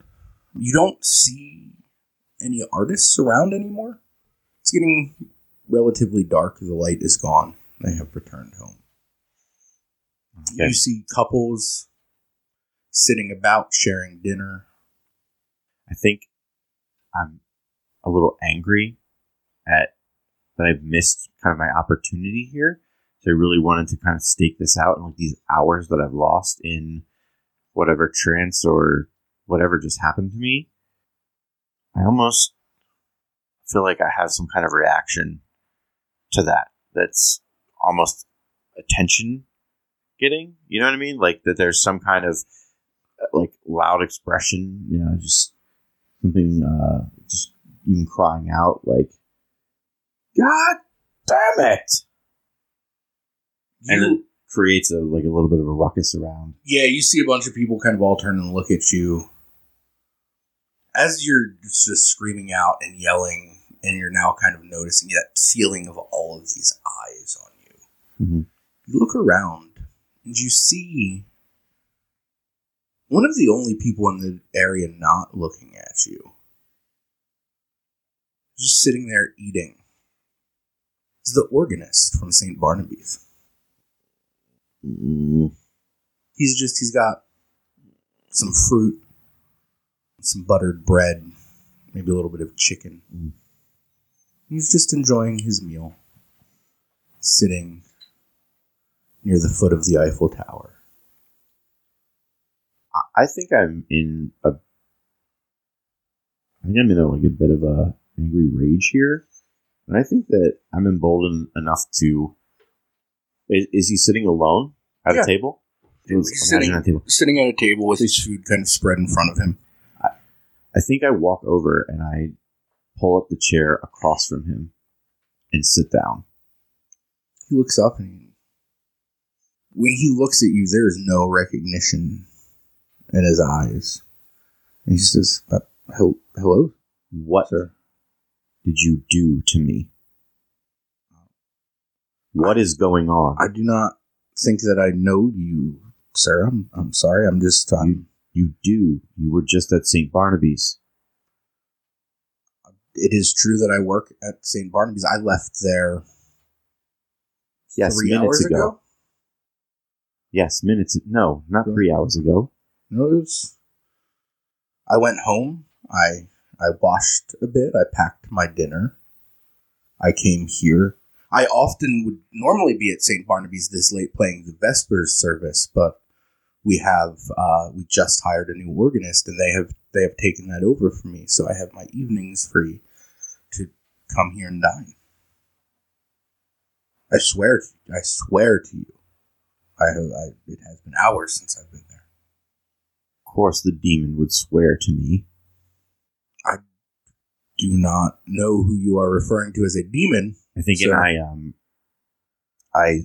B: You don't see any artists around anymore. It's getting relatively dark. The light is gone. They have returned home.
D: Okay.
B: You see couples sitting about sharing dinner.
D: I think I'm a little angry at that I've missed kind of my opportunity here. So I really wanted to kind of stake this out and like these hours that I've lost in whatever trance or whatever just happened to me. I almost feel like I have some kind of reaction to that. That's almost attention getting. You know what I mean? Like that there's some kind of uh, like loud expression, you know, just something uh just even crying out like God damn it. and
B: You-
D: it creates a like a little bit of a ruckus around.
B: Yeah, you see a bunch of people kind of all turn and look at you. As you're just screaming out and yelling, and you're now kind of noticing that feeling of all of these eyes on you.
D: Mhm.
B: You look around and you see one of the only people in the area not looking at you. Just sitting there eating. It's the organist from St. Barnaby's.
D: Mm,
B: He's just he's got some fruit, some buttered bread, maybe a little bit of chicken.
D: Mm.
B: He's just enjoying his meal, sitting near the foot of the Eiffel Tower.
D: I- think I'm in a. I think I'm in a, like a bit of a angry rage here, and I think that I'm emboldened enough to. Is, is he sitting alone at
B: Yeah.
D: a table?
B: He's sitting-
D: at a table.
B: Sitting at a table with his food kind of spread in front of him.
D: I think I walk over and I pull up the chair across from him and sit down.
B: He looks up and he, when he looks at you, there is no recognition in his eyes. And he says, uh, "Hello,
D: What
B: sir."
D: did you do to me? What is going on?
B: I do not think that I know you, sir. I'm, I'm sorry. I'm just um,
D: You do. You were just at St. Barnaby's.
B: it is true that I work at St. Barnaby's. I left there
D: Yes,
B: three
D: minutes
B: hours
D: ago.
B: ago.
D: Yes, minutes. No, not three hours ago.
B: No, it was. I went home. I I washed a bit. I packed my dinner. I came here. I often would normally be at St. Barnaby's this late playing the Vespers service, but we have uh, we just hired a new organist, and they have they have taken that over for me. So I have my evenings free to come here and dine. I swear, to, I swear to you, I have. I, it has been hours since I've been there.
D: Of course, the demon would swear to me.
B: I do not know who you are referring to as a demon.
D: I think, and
B: So-
D: I um, I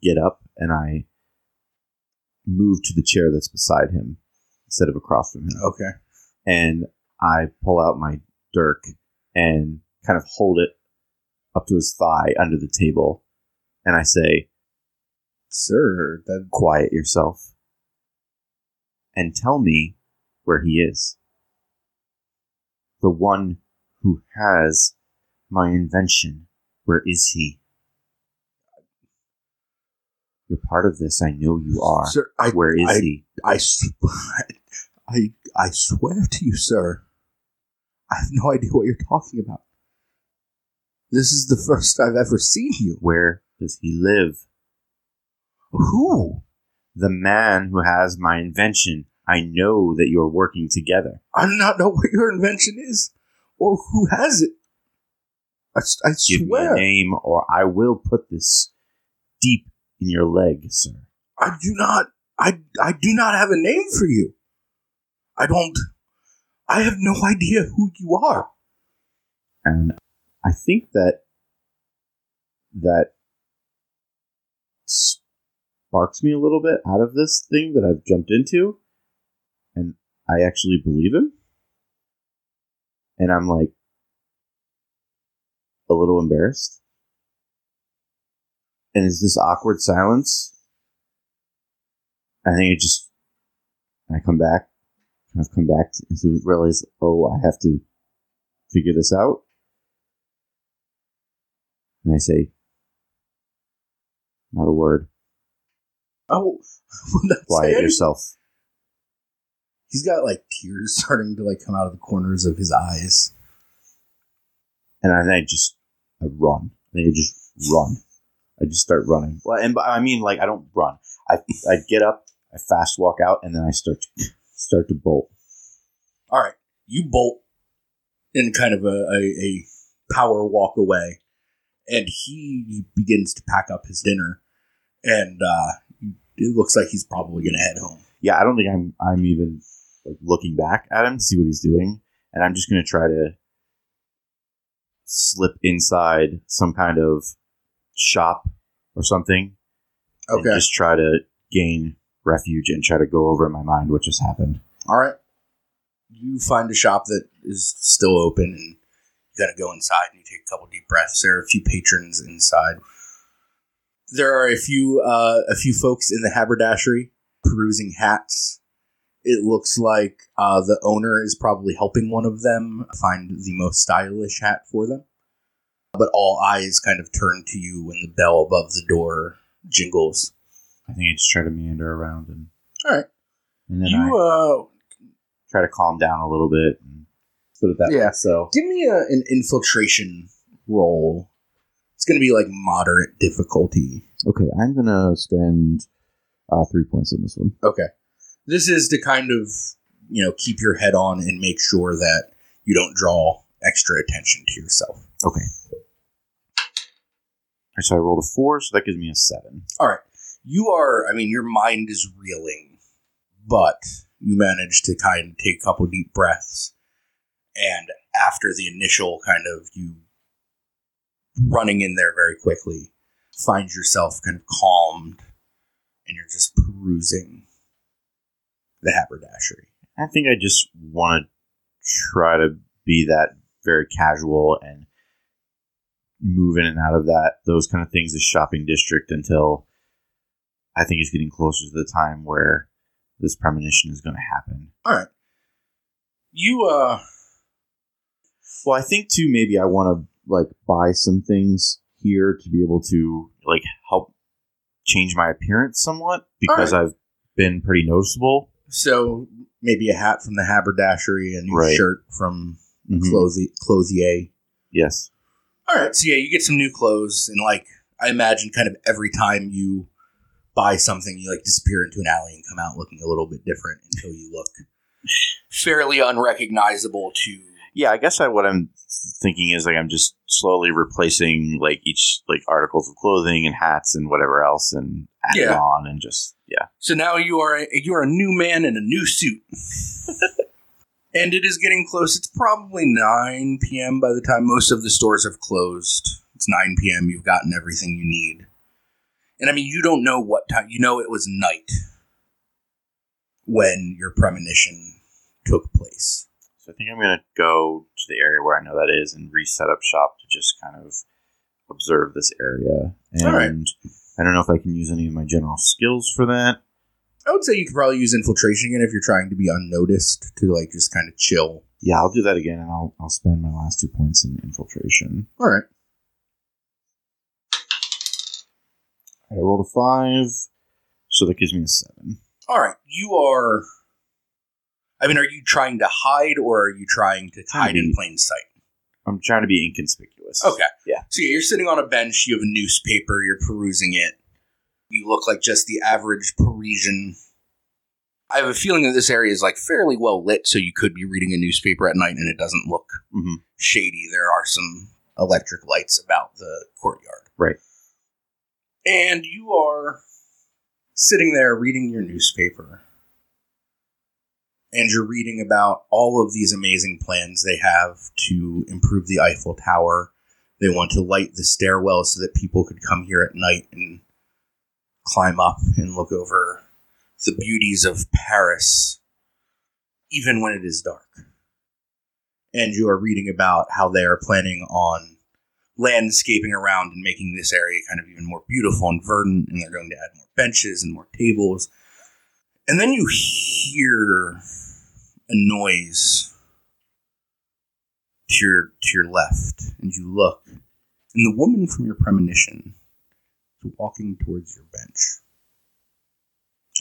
D: get up and I move to the chair that's beside him instead of across from him,
B: Okay.
D: and I pull out my dirk and kind of hold it up to his thigh under the table, and I say,
B: Sir, that
D: quiet yourself and tell me where he is. The one who has my invention, where is he? You're part of this, I know you are.
B: sir, I
D: Where is
B: I,
D: he?
B: I, s- I, I swear to you, sir, I have no idea what you're talking about. This is the first I've ever seen you.
D: Where does he live?
B: Who?
D: The man who has my invention. I know that you're working together.
B: I do not know what your invention is, or who has it. I, I
D: Give me a name, or I will put this deep in your leg, sir.
B: I do not. I, I do not have a name for you. I don't. I have no idea who you are.
D: and I think that that sparks me a little bit out of this thing that I've jumped into, and I actually believe him, and I'm like a little embarrassed. And is this awkward silence? I think it just I come back, kind of come back to, to realize, oh, I have to figure this out. And I say, not a word.
B: Oh, not
D: Quiet yourself.
B: He's got like tears starting to like come out of the corners of his eyes.
D: And I, I just, I run. I think I just run. I just start running. Well, and I mean, like, I don't run. I, I get up, I fast walk out, and then I start to, start to bolt.
B: All right, you bolt in kind of a, a, a power walk away, and he begins to pack up his dinner, and uh, it looks like he's probably going to head home.
D: Yeah, I don't think I'm, I'm even like looking back at him to see what he's doing. And I'm just going to try to slip inside some kind of shop or something
B: Okay,
D: just try to gain refuge and try to go over in my mind what just happened.
B: all right. You find a shop that is still open, and you got to go inside and you take a couple deep breaths. There are a few patrons inside. There are a few uh, a few folks in the haberdashery perusing hats. It looks like uh, the owner is probably helping one of them find the most stylish hat for them. But all eyes kind of turn to you when the bell above the door jingles.
D: I think I just try to meander around and
B: All right,
D: and then
B: you
D: I
B: uh,
D: try to calm down a little bit and
F: put it that
B: Yeah.
F: way. So
B: Give me a, an infiltration roll. It's going to be like moderate difficulty.
D: Okay, I'm gonna spend uh, three points on this one.
B: Okay. This is to kind of, you know, keep your head on and make sure that you don't draw extra attention to yourself.
D: Okay. So I rolled a four, so that gives me a seven.
B: All right. You are, I mean, your mind is reeling, but you manage to kind of take a couple deep breaths. And after the initial kind of you running in there very quickly, find yourself kind of calmed and you're just perusing the haberdashery.
D: I think I just want to try to be that very casual and move in and out of that those kind of things, the shopping district until I think it's getting closer to the time where this premonition is going to happen.
B: All right. You, uh,
D: Well, I think too. Maybe I want to like buy some things here to be able to like help change my appearance somewhat because I've been pretty noticeable.
B: so maybe a hat from the haberdashery, and
D: Right.
B: shirt from
D: Mhm.
B: Clothi- Clothier.
D: Yes.
B: All right, so yeah, you get some new clothes, and like I imagine, kind of every time you buy something, you like disappear into an alley and come out looking a little bit different until you look fairly unrecognizable to.
D: Yeah, I guess I, what I'm thinking is like I'm just slowly replacing like each like articles of clothing and hats and whatever else and adding
B: Yeah.
D: on and just yeah.
B: So now you are a, you are a new man in a new suit, and it is getting close. It's probably nine p.m. by the time most of the stores have closed. It's nine p.m. You've gotten everything you need, and I mean you don't know what time. You know it was night when your premonition took place.
D: So I think I'm gonna go to the area where I know that is and reset up shop to just kind of observe this area. And
B: right.
D: I don't know if I can use any of my general skills for that.
B: I would say you could probably use infiltration again if you're trying to be unnoticed to like just kind of chill.
D: Yeah, I'll do that again, and I'll I'll spend my last two points in infiltration.
B: All right.
D: I rolled a five, so that gives me a seven.
B: All right. You are. I mean, are you trying to hide or are you trying to hide in plain sight?
D: I'm trying to be inconspicuous.
B: Okay.
D: Yeah.
B: So yeah, you're sitting on a bench. You have a newspaper. You're perusing it. You look like just the average Parisian. I have a feeling that this area is like fairly well lit, so you could be reading a newspaper at night and it doesn't look
D: hmm
B: shady. There are some electric lights about the courtyard.
D: Right.
B: And you are sitting there reading your newspaper. And you're reading about all of these amazing plans they have to improve the Eiffel Tower. They want to light the stairwell so that people could come here at night and climb up and look over the beauties of Paris, even when it is dark and you are reading about how they are planning on landscaping around and making this area kind of even more beautiful and verdant, and they're going to add more benches and more tables. And then you hear a noise to your to your left, and you look, and the woman from your premonition is walking towards your bench.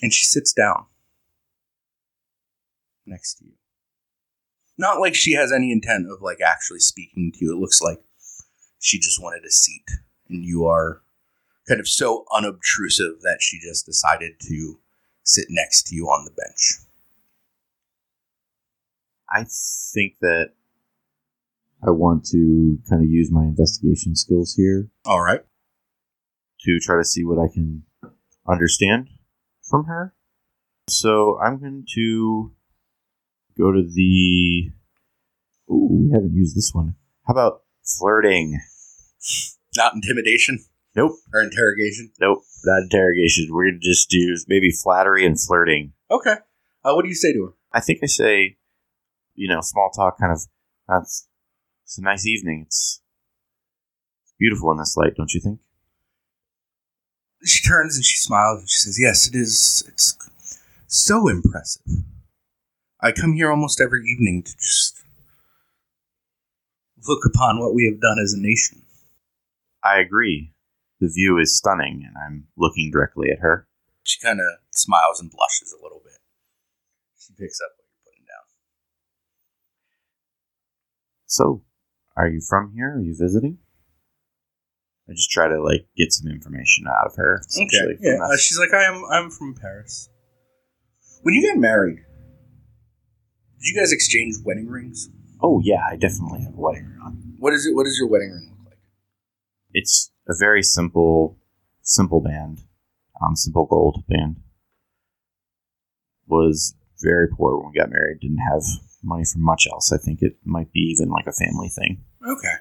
B: And she sits down next to you not like she has any intent of like actually speaking to you. It looks like she just wanted a seat, and you are kind of so unobtrusive that she just decided to sit next to you on the bench.
D: I think that I want to kind of use my investigation skills here
B: All right.
D: To try to see what I can understand from her. So I'm going to go to the. Ooh, we haven't used this one. How about flirting?
B: Not intimidation
D: Nope,
B: or interrogation.
D: nope, not interrogation. We're going to just do maybe flattery and flirting.
B: Okay. Uh, what do you say to her?
D: I think I say, you know, small talk kind of. That's it's a nice evening. It's beautiful in this light, don't you think?
B: She turns and she smiles and she says, "Yes, it is. It's so impressive. I come here almost every evening to just look upon what we have done as a nation."
D: I agree. The view is stunning, and I'm looking directly at her.
B: She kind of smiles and blushes a little bit. She picks up what you're putting down.
D: So, are you from here? Are you visiting? I just try to like get some information out of her. essentially, from
B: Yeah. Uh, she's like, I am. I'm from Paris. When you got married, did you guys exchange wedding rings?
D: oh yeah, I definitely have a wedding ring on.
B: What is it? What does your wedding ring look like?
D: It's a very simple, simple band, um, simple gold band. Was very poor when we got married. Didn't have money for much else. I think it might be even like a family thing.
B: Okay.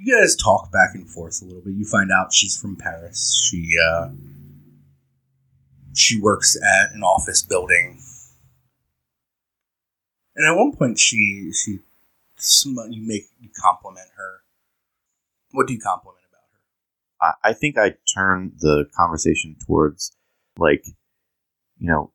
B: You guys talk back and forth a little bit. You find out she's from Paris. She uh, she works at an office building, and at one point she she you make you compliment her. What do you compliment about her?
D: I, I think I turn the conversation towards like, you know,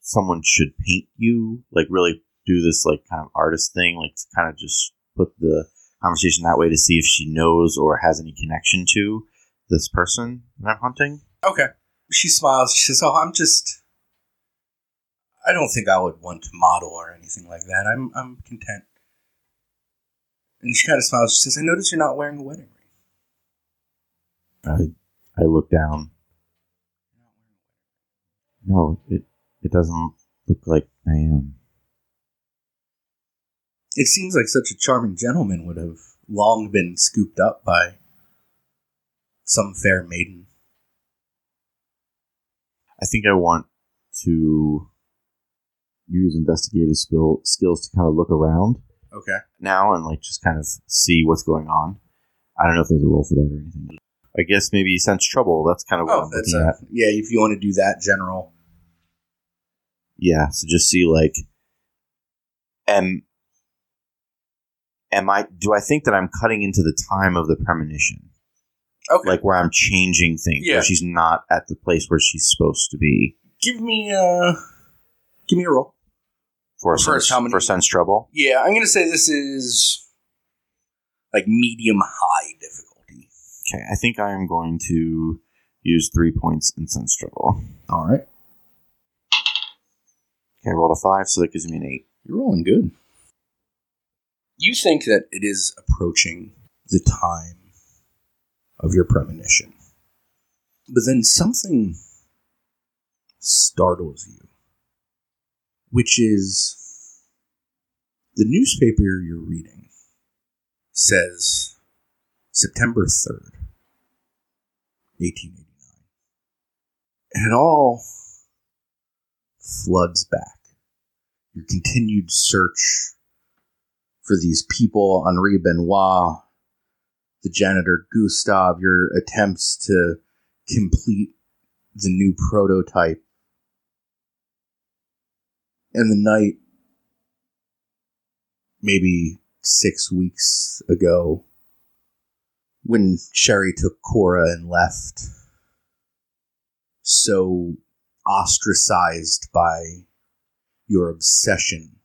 D: someone should paint you, like really do this like kind of artist thing, like to kind of just put the conversation that way to see if she knows or has any connection to this person that I'm hunting.
B: Okay. She smiles. She says, "Oh, I'm just. I don't think I would want to model or anything like that. I'm I'm content." And she kind of smiles. She says, "I notice you're not wearing a wedding ring."
D: I I look down. No, it it doesn't look like I am.
B: It seems like such a charming gentleman would have long been scooped up by some fair maiden.
D: I think I want to use investigative skill, skills to kind of look around
B: Okay.
D: now and like just kind of see what's going on. I don't know if there's a roll for that or anything. I guess maybe sense trouble. That's kind of what
B: Oh,
D: I'm looking
B: a,
D: at.
B: yeah. If you want to do that, general.
D: Yeah, so just see like, am am I? Do I think that I'm cutting into the time of the premonition,
B: Okay.
D: like where I'm changing things?
B: Yeah.
D: Where she's not at the place where she's supposed to be
B: give me uh, give me a roll.
D: for sense,
B: how many-
D: for sense trouble.
B: Yeah, I'm gonna say this is like medium high difficulty.
D: Okay, I think I am going to use three points in sense trouble.
B: All right.
D: Okay, I rolled a five, so that gives me an eight.
B: You're rolling good. You think that it is approaching the time of your premonition. But then something startles you, which is the newspaper you're reading says September 3rd, 1889. And it all floods back your continued search for these people, Henri Benoit, the janitor Gustav, your attempts to complete the new prototype. And the night, maybe six weeks ago, when Sherry took Cora and left, so ostracized by your obsession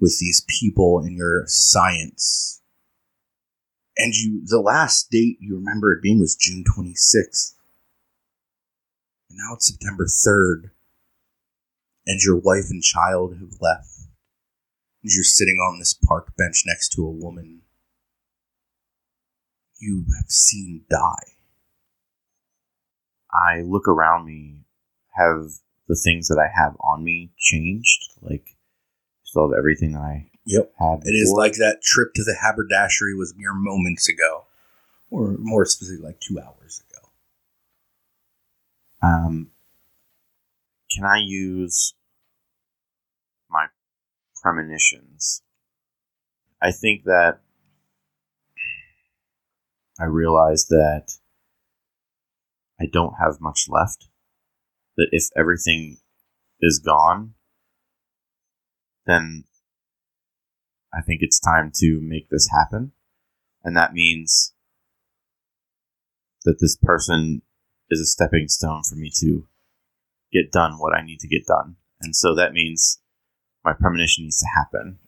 B: with these people and your science. And you, the last date you remember it being was June 26th. And now it's September 3rd. And your wife and child have left. And you're sitting on this park bench next to a woman you have seen die.
D: I look around me. Have the things that I have on me changed? Like, still have everything that I
B: Yep.
D: had.
B: It is like that trip to the haberdashery was mere moments ago. Or more specifically, like two hours ago.
D: Um, can I use my premonitions? I think that I realize that I don't have much left. That if everything is gone, then I think it's time to make this happen. And that means that this person is a stepping stone for me to get done what I need to get done. And so that means my premonition needs to happen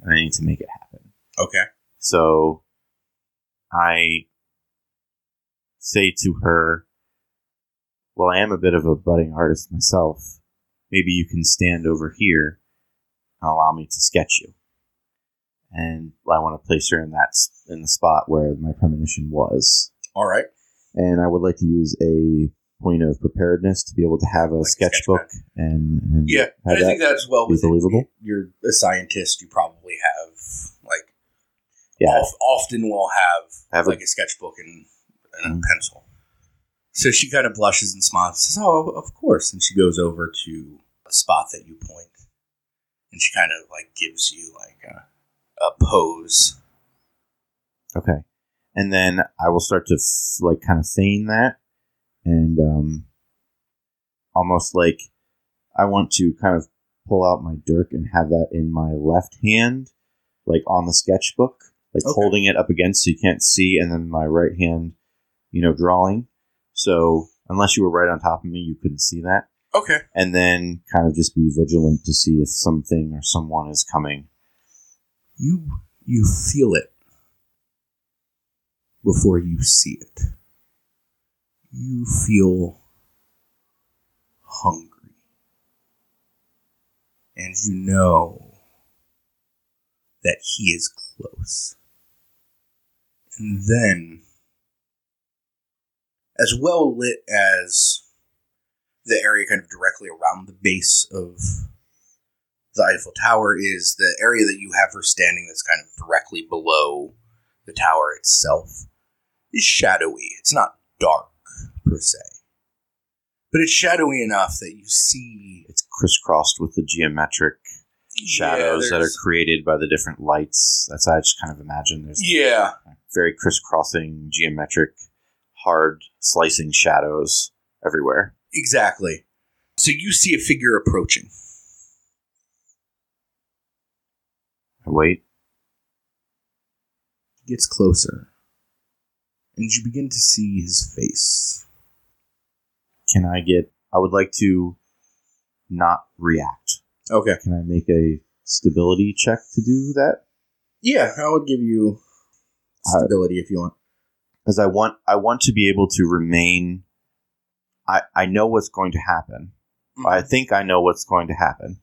D: and I need to make it happen.
B: Okay.
D: So I say to her, Well, I am a bit of a budding artist myself. Maybe you can stand over here and allow me to sketch you. and I want to place her in that in the spot where my premonition was.
B: All right.
D: And I would like to use a point of preparedness to be able to have a
B: Like a
D: sketchbook and, and
B: Yeah, I
D: that.
B: think that's well
D: be believable?
B: You're a scientist. You probably have like
D: yeah,
B: of- often will have,
D: Have
B: like a, sketchbook and, and
D: Mhm.
B: a pencil. So she kind of blushes and smiles. Says, "Oh, of course." And she goes over to a spot that you point, and she kind of like gives you like a, a pose.
D: Okay. And then I will start to f- like kind of feign that and um almost like I want to kind of pull out my dirk and have that in my left hand like on the sketchbook like
B: Okay.
D: holding it up against so you can't see and then my right hand you know drawing so unless you were right on top of me you couldn't see that
B: Okay.
D: and then kind of just be vigilant to see if something or someone is coming
B: You you feel it before you see it. You feel hungry. And you know that he is close. And then, as well lit as the area kind of directly around the base of the Eiffel Tower is the area that you have her standing that's kind of directly below the tower itself is shadowy. It's not dark per se. But it's shadowy enough that you see
D: it's crisscrossed with the geometric shadows
B: Yeah,
D: that are created by the different lights. That's how I just kind of imagine. There's
B: Yeah.
D: very crisscrossing, geometric, hard slicing shadows everywhere.
B: Exactly. So you see a figure approaching.
D: I wait.
B: He gets closer. And you begin to see his face.
D: Can I get? I would like to not react.
B: Okay.
D: Can I make a stability check to do that?
B: Yeah, I would give you
D: Uh,
B: stability if you want.
D: Because I want, I want to be able to remain. I I know what's going to happen. I think I know what's going to happen,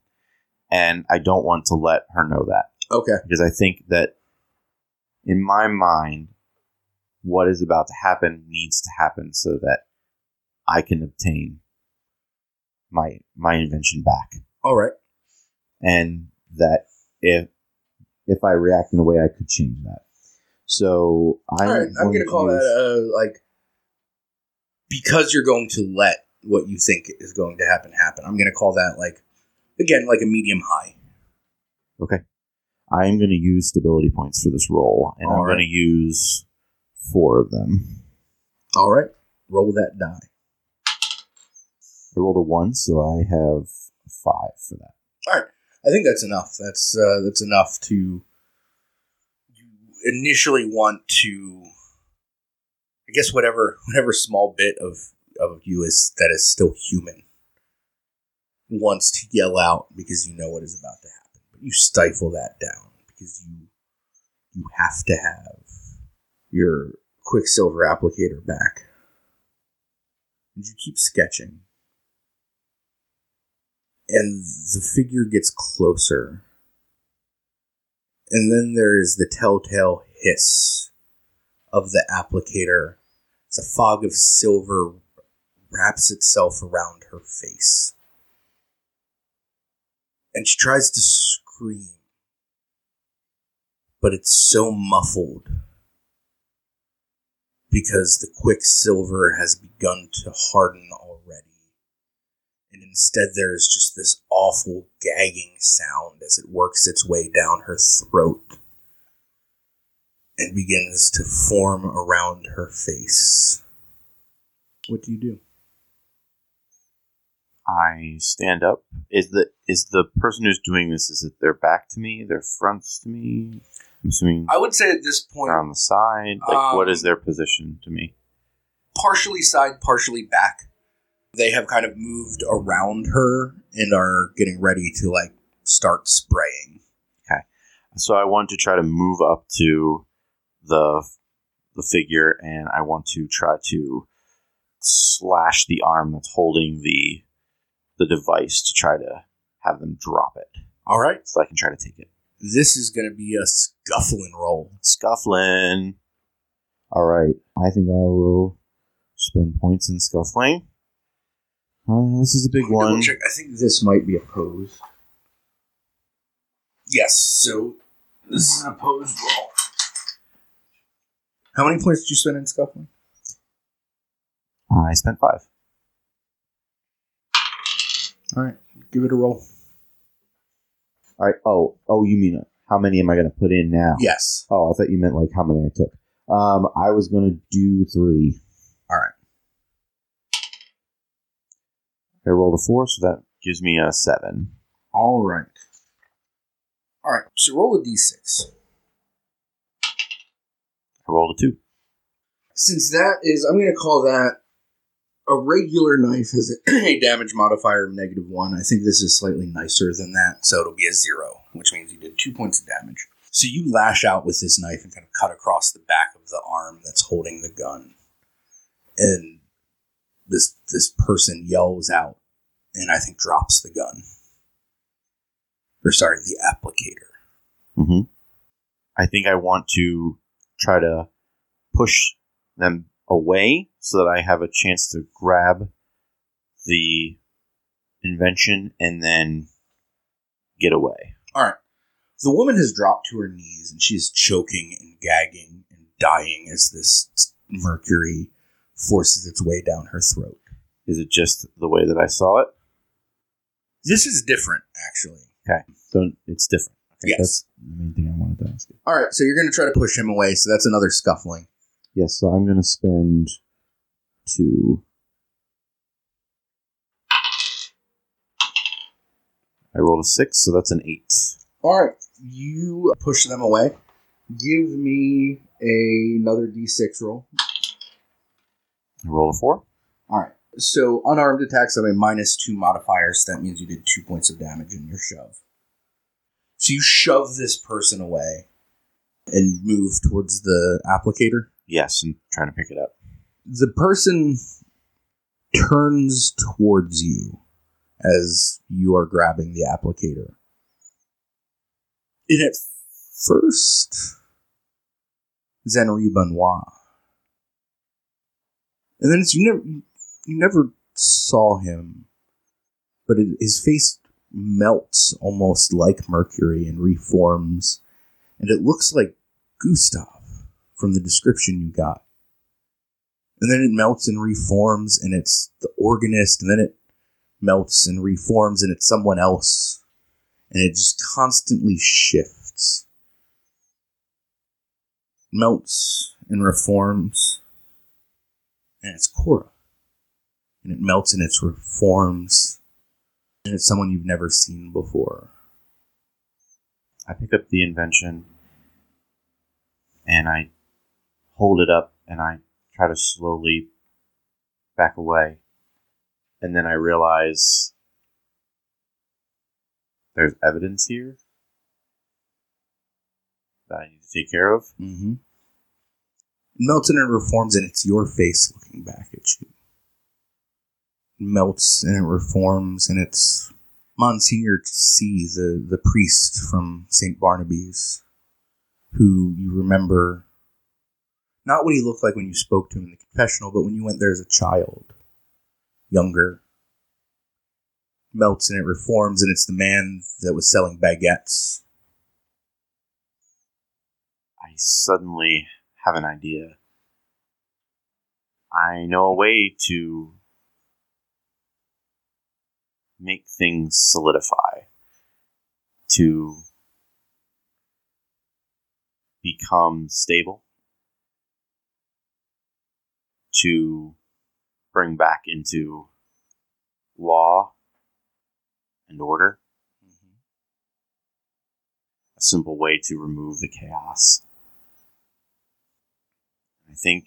D: and I don't want to let her know that.
B: Okay.
D: because I think that in my mind, what is about to happen needs to happen so that I can obtain my my invention back,
B: All right.
D: and that if if I react in a way, I could change that. So I'm,
B: right. I'm going to call
D: use-
B: that uh, like because you're going to let what you think is going to happen happen. I'm going to call that like again like a medium high.
D: Okay. I am going to use stability points for this roll, and I'm
B: All
D: going to use four of them.
B: All right. Roll that die.
D: I rolled a one, so I have five for that.
B: All right, I think that's enough. That's uh, that's enough to you initially want to guess whatever whatever small bit of of you is that is still human wants to yell out because you know what is about to happen. But you stifle that down because you you have to have your quicksilver applicator back. And you keep sketching. And the figure gets closer. And then there is the telltale hiss of the applicator as a fog of silver wraps itself around her face. And she tries to scream, but it's so muffled because the quicksilver has begun to harden already. And instead, there's just this awful gagging sound as it works its way down her throat and begins to form around her face. What do you do?
D: I stand up. Is the is the person who's doing this? Is it their back to me? Their fronts to me? I'm assuming
B: I would say at this point,
D: they're on the side. Like,
B: Um,
D: is their position to me?
B: partially side, partially back. They have kind of moved around her and are getting ready to like start spraying.
D: Okay, so I want to try to move up to the the figure, and I want to try to slash the arm that's holding the the device to try to have them drop it,
B: All right.
D: so I can try to take it.
B: This is going to be a scuffling roll.
D: Scuffling. All right. I think I will spend points in scuffling. Uh, this is a big one.
B: check. I think this might be opposed. Yes, so this is an opposed roll. How many points did you spend in scuffling?
D: I spent five.
B: All right, give it a roll.
D: All right. Oh, oh, you mean how many am I going to put in now?
B: Yes.
D: Oh, I thought you meant like how many I took. Um, I was going to do three.
B: All right.
D: I rolled a four, so that gives me a seven.
B: All right. All right. So roll a d6.
D: I rolled a two.
B: Since that is, I'm going to call that a regular knife has a, damage modifier of negative one. I think this is slightly nicer than that, so it'll be a zero, which means you did two points of damage. So you lash out with this knife and kind of cut across the back of the arm that's holding the gun, and this this person yells out, and I think drops the gun. Or sorry, the applicator.
D: Mm-hmm. I think I want to try to push them away so that I have a chance to grab the invention and then get away.
B: All right. The woman has dropped to her knees and she's choking and gagging and dying as this mercury forces its way down her throat.
D: Is it just the way that I saw it?
B: This is different, actually.
D: Okay, so it's different.
B: Yes.
D: That's the main thing I wanted to ask you.
B: All right, so you're going to try to push him away, so that's another scuffling.
D: Yes, so I'm going to spend two. I rolled a six, so that's an eight.
B: All right, you push them away. Give me a, another d6 roll.
D: I rolled a four.
B: All right, so unarmed attacks have a minus two modifier, so that means you did two points of damage in your shove. So you shove this person away and move towards the applicator.
D: Yes, and trying to pick it up.
B: The person turns towards you as you are grabbing the applicator. And at first, Zenri Benoit. And then it's you never you never saw him, but it, his face melts almost like mercury and reforms, and it looks like Gustav from the description you got. And then it melts and reforms, and it's the organist, and then it melts and reforms, and it's someone else, and it just constantly shifts. Melts and reforms, and it's Cora. And it melts and it reforms, it's someone you've never seen before.
D: I pick up the invention and I hold it up and I try to slowly back away. And then I realize there's evidence here that I need to take care of.
B: Mm-hmm. Melts and reforms, and it's your face looking back at you. Melts and it reforms, and it's Monsignor to C, the, the priest from St. Barnaby's, who you remember not what he looked like when you spoke to him in the confessional, but when you went there as a child, younger. Melts and it reforms, and it's the man that was selling baguettes.
D: I suddenly have an idea. I know a way to make things solidify, to become stable, to bring back into law and order. A simple way to remove the chaos. I think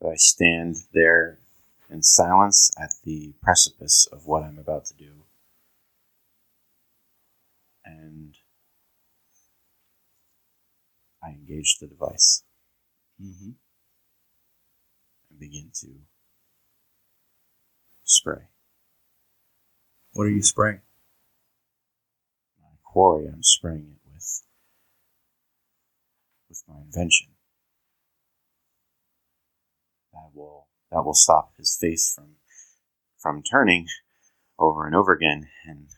D: that I stand there in silence at the precipice of what I'm about to do. And I engage the device
B: Mm-hmm.
D: and begin to spray.
B: What are you spraying?
D: My quarry, I'm spraying it with with my invention. That will that will stop his face from from turning over and over again, and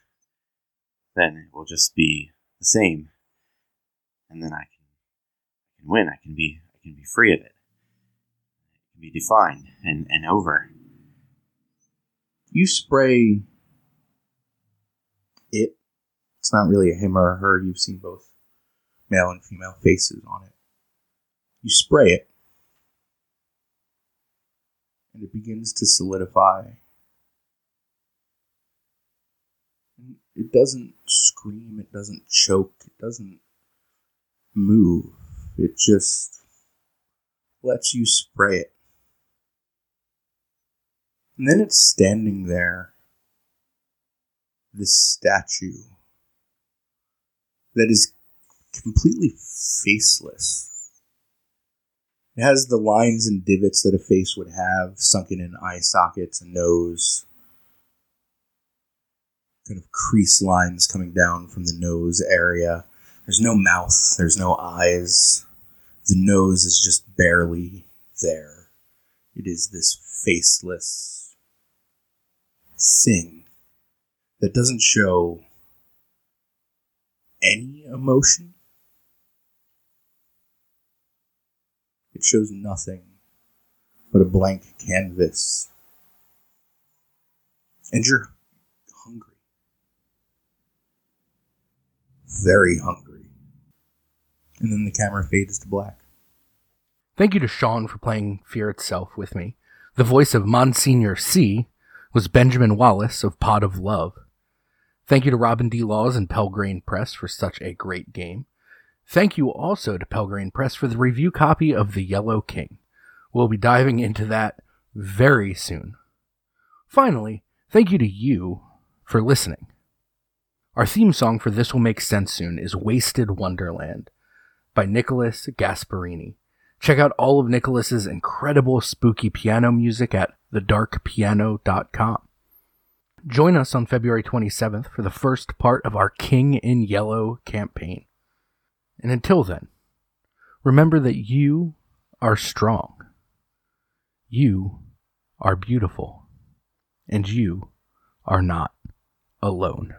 D: then it will just be the same. And then I can I can win. I can be I can be free of it. It can be defined and, and over.
B: You spray it. It's not really a him or a her. You've seen both male and female faces on it. You spray it, and it begins to solidify. And It doesn't scream, it doesn't choke, it doesn't move. It just lets you spray it. And then it's standing there, this statue that is completely faceless. It has the lines and divots that a face would have, sunken in eye sockets and nose. Kind of crease lines coming down from the nose area. There's no mouth, there's no eyes. The nose is just barely there. It is this faceless thing that doesn't show any emotion. It shows nothing but a blank canvas. And you're hungry. Very hungry. And then the camera fades to black.
A: Thank you to Sean for playing Fear Itself with me. The voice of Monsignor C was Benjamin Wallace of Pod of Love. Thank you to Robin D. Laws and Pelgrane Press for such a great game. Thank you also to Pelgrane Press for the review copy of The Yellow King. We'll be diving into that very soon. Finally, thank you to you for listening. Our theme song for This Will Make Sense Soon is Wasted Wonderland by Nicholas Gasparini. Check out all of Nicholas's incredible spooky piano music at thedarkpiano.com. Join us on February 27th for the first part of our King in Yellow campaign. And until then, remember that you are strong, you are beautiful, and you are not alone.